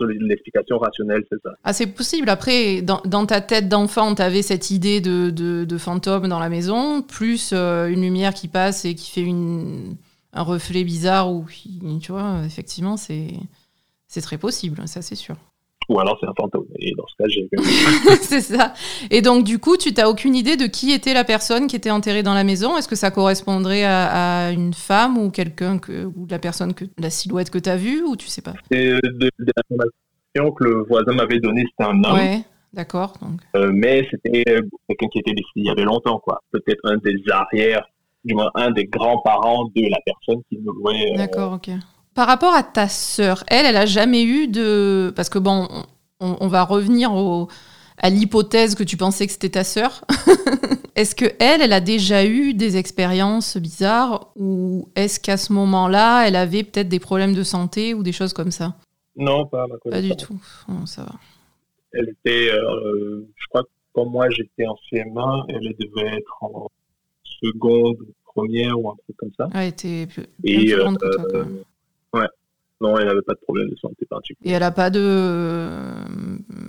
l'explication rationnelle, c'est ça. Ah, c'est possible. Après, dans, ta tête d'enfant, tu avais cette idée de, de, fantôme dans la maison, plus euh, une lumière qui passe et qui fait une, un reflet bizarre, ou tu vois, effectivement, c'est très possible, ça c'est sûr. Ou alors c'est un fantôme. Et dans ce cas, j'ai. [laughs] c'est ça. Et donc, du coup, tu n'as aucune idée de qui était la personne qui était enterrée dans la maison? Est-ce que ça correspondrait à, à une femme ou quelqu'un que, ou la personne que la silhouette que tu as vue ou tu sais pas? C'est de, de l'information que le voisin m'avait donnée, c'était un homme. Ouais, d'accord. Donc... Euh, mais c'était quelqu'un qui était décédé il y avait longtemps, quoi. Peut-être un des arrières, du moins un des grands-parents de la personne qui nous louait. Euh... D'accord, ok. Par rapport à ta sœur, elle, elle a jamais eu de... Parce que bon, on, on va revenir au, à l'hypothèse que tu pensais que c'était ta sœur. [laughs] est-ce que elle, elle a déjà eu des expériences bizarres ou est-ce qu'à ce moment-là, elle avait peut-être des problèmes de santé ou des choses comme ça? Non, pas à ma Pas du tout. Bon, ça va. Elle était, euh, je crois que quand moi j'étais en CM1, elle devait être en seconde, première ou un truc comme ça. Elle était bien Et, plus grande que toi, quand même. Ouais. Non, elle n'avait pas de problème de santé particulier. Et elle a pas de,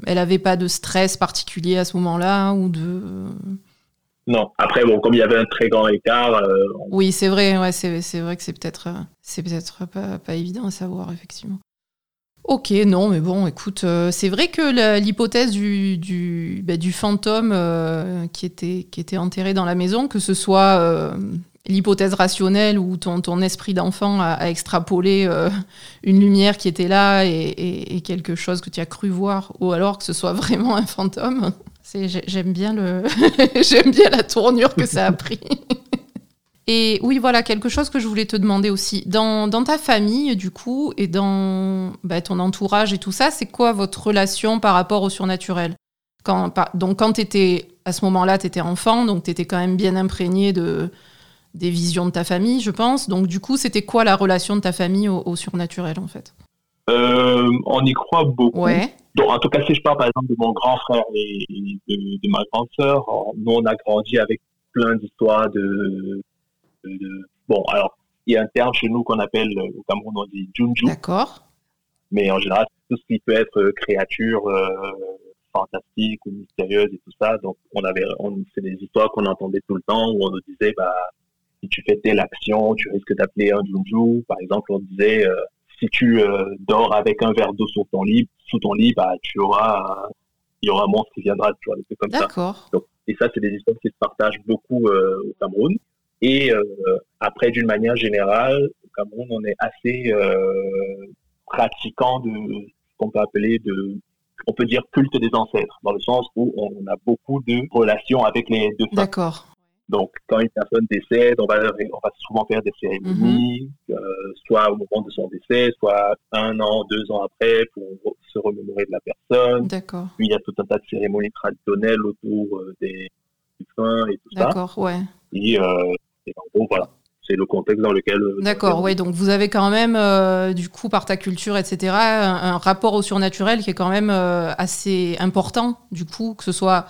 elle avait pas de stress particulier à ce moment-là ou de. Non. Après, bon, comme il y avait un très grand écart. Euh, on... Oui, c'est vrai. Ouais, c'est vrai que c'est peut-être, c'est peut-être pas, pas évident à savoir effectivement. Ok, non, mais bon, écoute, euh, c'est vrai que l'hypothèse du, du, bah, du fantôme euh, qui, était, qui était enterré dans la maison, que ce soit euh, l'hypothèse rationnelle où ton, ton esprit d'enfant a, a, extrapolé euh, une lumière qui était là et, et, et, quelque chose que tu as cru voir, ou alors que ce soit vraiment un fantôme. J'aime bien, le [laughs] j'aime bien la tournure que ça a pris. [laughs] Et oui, voilà, quelque chose que je voulais te demander aussi. Dans, dans ta famille, du coup, et dans bah, ton entourage et tout ça, c'est quoi votre relation par rapport au surnaturel? Quand, Donc, quand tu étais, à ce moment-là, tu étais enfant, donc tu étais quand même bien imprégné de, des visions de ta famille, je pense. Donc, du coup, c'était quoi la relation de ta famille au, surnaturel, en fait? Euh, On y croit beaucoup. Ouais. Donc, en tout cas, si je parle par exemple de mon grand frère et de, ma grande sœur, nous, on a grandi avec plein d'histoires de Bon, alors, il y a un terme chez nous qu'on appelle, euh, au Cameroun, on dit Junju. D'accord. Mais en général, tout ce qui peut être euh, créature euh, fantastique ou mystérieuse et tout ça. Donc, on avait, on, c'est des histoires qu'on entendait tout le temps où on nous disait, bah, si tu fais telle action, tu risques d'appeler un Junju. Par exemple, on disait, si tu dors avec un verre d'eau sous ton lit, sous ton lit, bah, tu auras, il y aura un monstre qui viendra, tu vois, des trucs comme ça. D'accord. Et ça, c'est des histoires qui se partagent beaucoup au Cameroun. Et euh, après, d'une manière générale, au Cameroun, on est assez euh, pratiquant de ce qu'on peut appeler de on peut dire culte des ancêtres, dans le sens où on a beaucoup de relations avec les deux D'accord. Donc, quand une personne décède, on va, on va souvent faire des cérémonies, mhm. euh, soit au moment de son décès, soit un an, deux ans après, pour se remémorer de la personne. D'accord. Puis, il y a tout un tas de cérémonies traditionnelles autour des défunts et tout ça. D'accord, ouais. Et et en gros, voilà, c'est le contexte dans lequel. Euh, D'accord, oui, donc vous avez quand même, euh, du coup, par ta culture, etc., un, rapport au surnaturel qui est quand même euh, assez important, du coup, que ce soit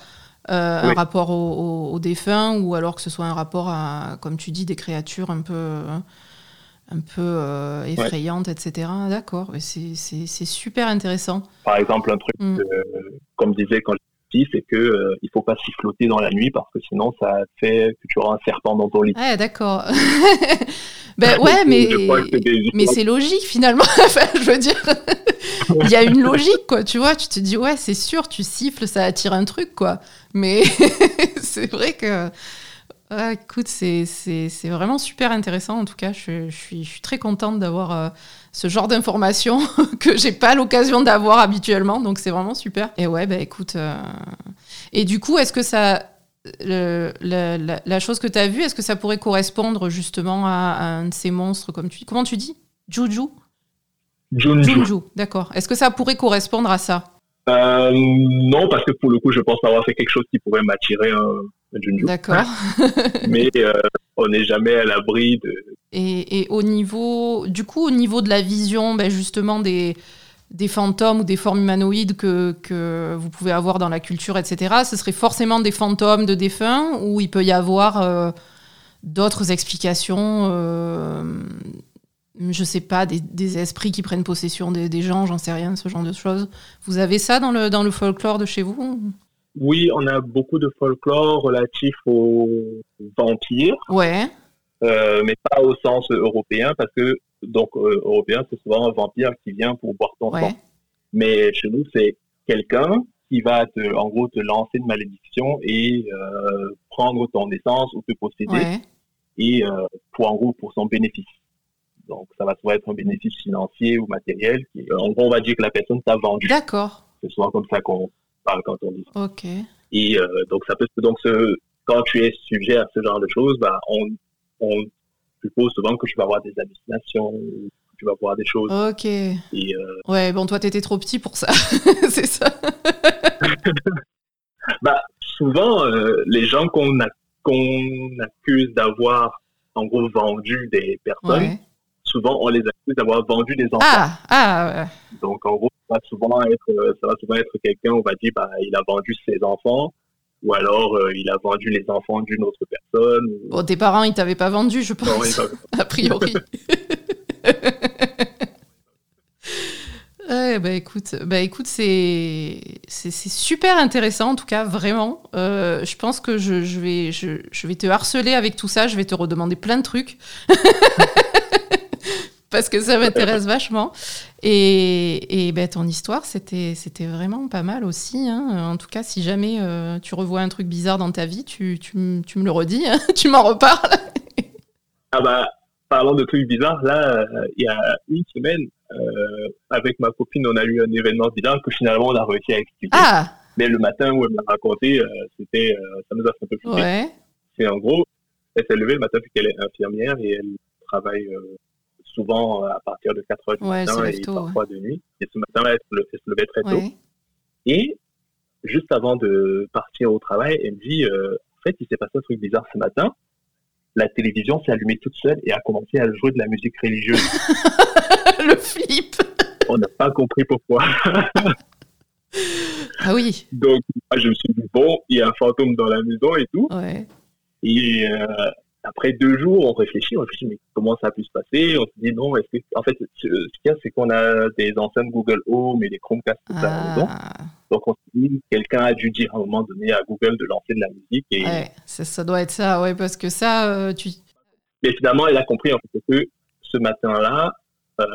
un rapport aux au, défunts ou alors que ce soit un rapport à, comme tu dis, des créatures un peu. un peu effrayantes, etc. D'accord, c'est super intéressant. Par exemple, un truc, mm. comme disait quand c'est que euh, il faut pas s'y flotter dans la nuit parce que sinon ça fait que tu auras un serpent dans ton lit. Ah d'accord. [laughs] ben ouais, [laughs] mais mais c'est logique finalement. [laughs] je veux dire, il y a une logique quoi. Tu vois, tu te dis ouais, c'est sûr, tu siffles, ça attire un truc quoi. Mais c'est vrai que écoute, c'est vraiment super intéressant. En tout cas, je, je, suis, je suis, très contente d'avoir euh, ce genre d'informations [laughs] que j'ai pas l'occasion d'avoir habituellement. Donc, c'est vraiment super. Et ouais, bah écoute. Euh, et du coup, est-ce que ça. la, la, chose que tu as vue, est-ce que ça pourrait correspondre justement à, un de ces monstres, comme tu Comment tu dis? Juju? Junju. d'accord. Est-ce que ça pourrait correspondre à ça? Euh, Non, parce que pour le coup, je pense avoir fait quelque chose qui pourrait m'attirer un, D'accord. [laughs] Mais euh, on n'est jamais à l'abri de. Et, au niveau, du coup, au niveau de la vision, ben justement des des fantômes ou des formes humanoïdes que, que, vous pouvez avoir dans la culture, etc., ce serait forcément des fantômes de défunts ou il peut y avoir euh, d'autres explications, euh, je sais pas, des, des, esprits qui prennent possession des, des gens, j'en sais rien, ce genre de choses. Vous avez ça dans le, dans le folklore de chez vous oui, on a beaucoup de folklore relatif aux vampires. Ouais. Euh, mais pas au sens européen, parce que, donc, euh, européen, c'est souvent un vampire qui vient pour boire ton sang. Mais chez nous, c'est quelqu'un qui va, te, en gros, te lancer une malédiction et euh, prendre ton essence ou te posséder. Et pour, en gros, pour son bénéfice. Donc, ça va soit être un bénéfice financier ou matériel. Qui, en gros, on va dire que la personne t'a vendu. D'accord. C'est souvent comme ça qu'on quand on dit. Ok. Et euh, donc, ça peut, donc quand tu es sujet à ce genre de choses, bah, on, on suppose souvent que tu vas avoir des hallucinations, que tu vas voir des choses. Ok. Et, euh, Ouais, bon, toi, t'étais trop petit pour ça. [laughs] c'est ça. [laughs] bah, souvent, euh, les gens qu'on qu'on accuse d'avoir, en gros, vendu des personnes, souvent, on les accuse d'avoir vendu des enfants. Ah, ah Donc, en gros, ça va souvent être, euh, ça va souvent être quelqu'un, on va dire, bah, il a vendu ses enfants, ou alors euh, il a vendu les enfants d'une autre personne. Bon, tes parents, ils t'avaient pas vendu, je pense, [laughs] a priori. [laughs] Ouais, bah écoute, bah écoute, c'est c'est super intéressant en tout cas, vraiment. Euh, je pense que je, je vais je, je, vais te harceler avec tout ça. Je vais te redemander plein de trucs. [laughs] parce que ça m'intéresse vachement. Et, et ben, ton histoire, c'était, vraiment pas mal aussi. Hein. En tout cas, si jamais euh, tu revois un truc bizarre dans ta vie, tu, tu, tu me le redis, hein. [laughs] tu m'en reparles. ah bah, parlant de trucs bizarres, là, euh, il y a une semaine, euh, avec ma copine, on a eu un événement bizarre que finalement on a réussi à expliquer. Ah Mais le matin où elle m'a raconté, c'était, ça nous a fait un peu flipper. C'est en gros, elle s'est levée le matin puisqu'elle est infirmière et elle travaille souvent à partir de 4 heures du matin et parfois de nuit. Et ce matin, elle se levait très tôt. Et juste avant de partir au travail, elle me dit, en fait, il s'est passé un truc bizarre ce matin la télévision s'est allumée toute seule et a commencé à jouer de la musique religieuse. [laughs] le flip On n'a pas compris pourquoi. [laughs] ah oui. Donc, je me suis dit, bon, il y a un fantôme dans la maison et tout. Ouais. Et euh, après deux jours, on réfléchit, on réfléchit, mais comment ça a pu se passer? On se dit non, est-ce que, en fait, ce, qu'il y a, c'est qu'on a des enceintes Google Home et des Chromecast tout ça. Ah. Donc on se dit, quelqu'un a dû dire à un moment donné à Google de lancer de la musique. Et... Ouais, ça, doit être ça, ouais, parce que ça, euh, tu. Mais finalement, elle a compris en fait que ce matin-là, euh,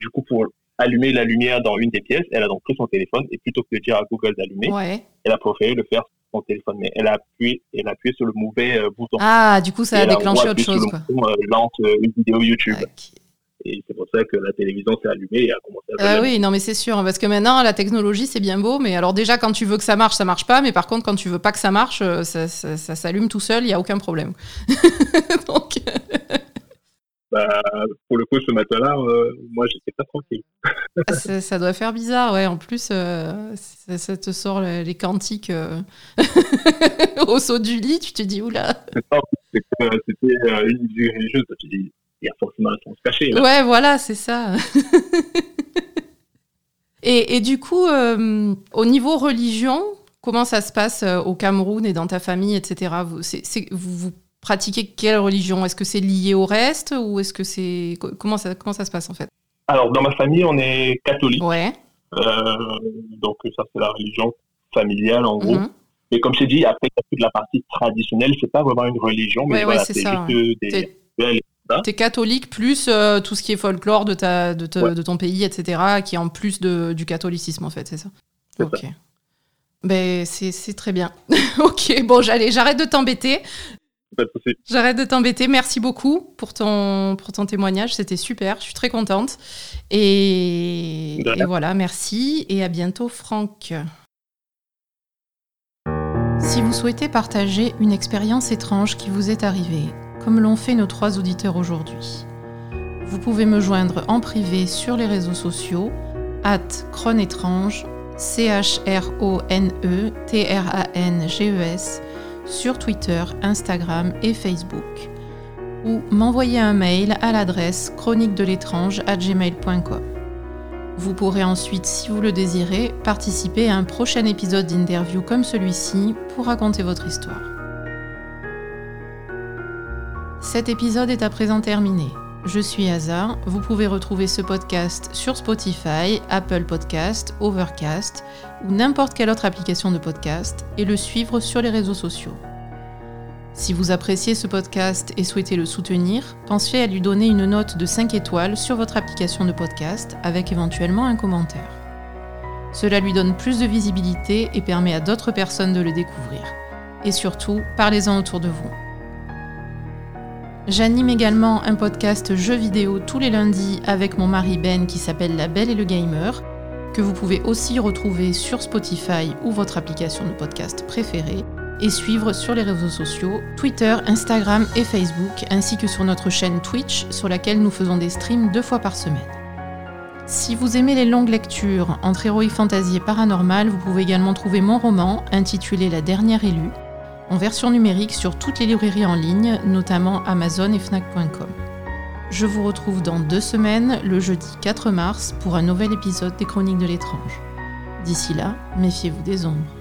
du coup, pour allumer la lumière dans une des pièces, elle a donc pris son téléphone et plutôt que de dire à Google d'allumer, elle a préféré le faire son téléphone, mais elle a appuyé, elle a appuyé sur le mauvais euh, bouton. Ah, du coup, ça a déclenché autre chose. Quoi. Bouton, euh, lance euh, une vidéo YouTube. Et c'est pour ça que la télévision s'est allumée et a commencé à. Ah oui, non, mais c'est sûr, parce que maintenant, la technologie, c'est bien beau, mais alors déjà, quand tu veux que ça marche, ça marche pas, mais par contre, quand tu veux pas que ça marche, ça, ça, ça s'allume tout seul, il n'y a aucun problème. [laughs] Donc. Bah, pour le coup, ce matin-là, euh, moi, j'étais pas tranquille. Ah, ça, doit faire bizarre, ouais. En plus, euh, ça, te sort les, cantiques euh, [laughs] au saut du lit. Tu te dis, oula. C'était une vue religieuse. Tu te dis, il y a forcément un sens caché. Là. Ouais, voilà, c'est ça. [laughs] et, et, du coup, au niveau religion, comment ça se passe au Cameroun et dans ta famille, etc. Vous, vous, vous pratiquer quelle religion? Est-ce que c'est lié au reste ou est-ce que c'est comment ça comment ça se passe en fait? Alors dans ma famille on est catholique. Ouais. Euh, donc ça c'est la religion familiale en gros. Mhm. Et comme je t'ai dit après toute la partie traditionnelle c'est pas vraiment une religion mais voilà, c'est juste des T'es catholique plus euh, tout ce qui est folklore de, ta, de, de, ton pays, etc., qui est en plus de, du catholicisme, en fait, c'est ça? Ok. Ben, c'est très bien. [laughs] ok, bon, j'allais, j'arrête de t'embêter. J'arrête de t'embêter. Merci beaucoup pour ton, pour ton témoignage. C'était super. Je suis très contente. Et, voilà, merci. Et à bientôt, Franck. Si vous souhaitez partager une expérience étrange qui vous est arrivée, comme l'ont fait nos trois auditeurs aujourd'hui, vous pouvez me joindre en privé sur les réseaux sociaux at chronétrange, C-H-R-O-N-E-T-R-A-N-G-E-S sur Twitter, Instagram et Facebook, ou m'envoyer un mail à l'adresse chronique de l'étrange à gmail.com. Vous pourrez ensuite, si vous le désirez, participer à un prochain épisode d'interview comme celui-ci pour raconter votre histoire. Cet épisode est à présent terminé. Je suis Hazard. Vous pouvez retrouver ce podcast sur Spotify, Apple Podcast, Overcast ou n'importe quelle autre application de podcast et le suivre sur les réseaux sociaux. Si vous appréciez ce podcast et souhaitez le soutenir, pensez à lui donner une note de 5 étoiles sur votre application de podcast avec éventuellement un commentaire. Cela lui donne plus de visibilité et permet à d'autres personnes de le découvrir. Et surtout, parlez-en autour de vous. J'anime également un podcast jeux vidéo tous les lundis avec mon mari Ben qui s'appelle La Belle et le Gamer, que vous pouvez aussi retrouver sur Spotify ou votre application de podcast préférée, et suivre sur les réseaux sociaux, Twitter, Instagram et Facebook, ainsi que sur notre chaîne Twitch sur laquelle nous faisons des streams deux fois par semaine. Si vous aimez les longues lectures entre héroïque fantasy et paranormal, vous pouvez également trouver mon roman intitulé La dernière élue en version numérique sur toutes les librairies en ligne, notamment Amazon et Fnac.com. Je vous retrouve dans deux semaines, le jeudi 4 mars, pour un nouvel épisode des Chroniques de l'étrange. D'ici là, méfiez-vous des ombres.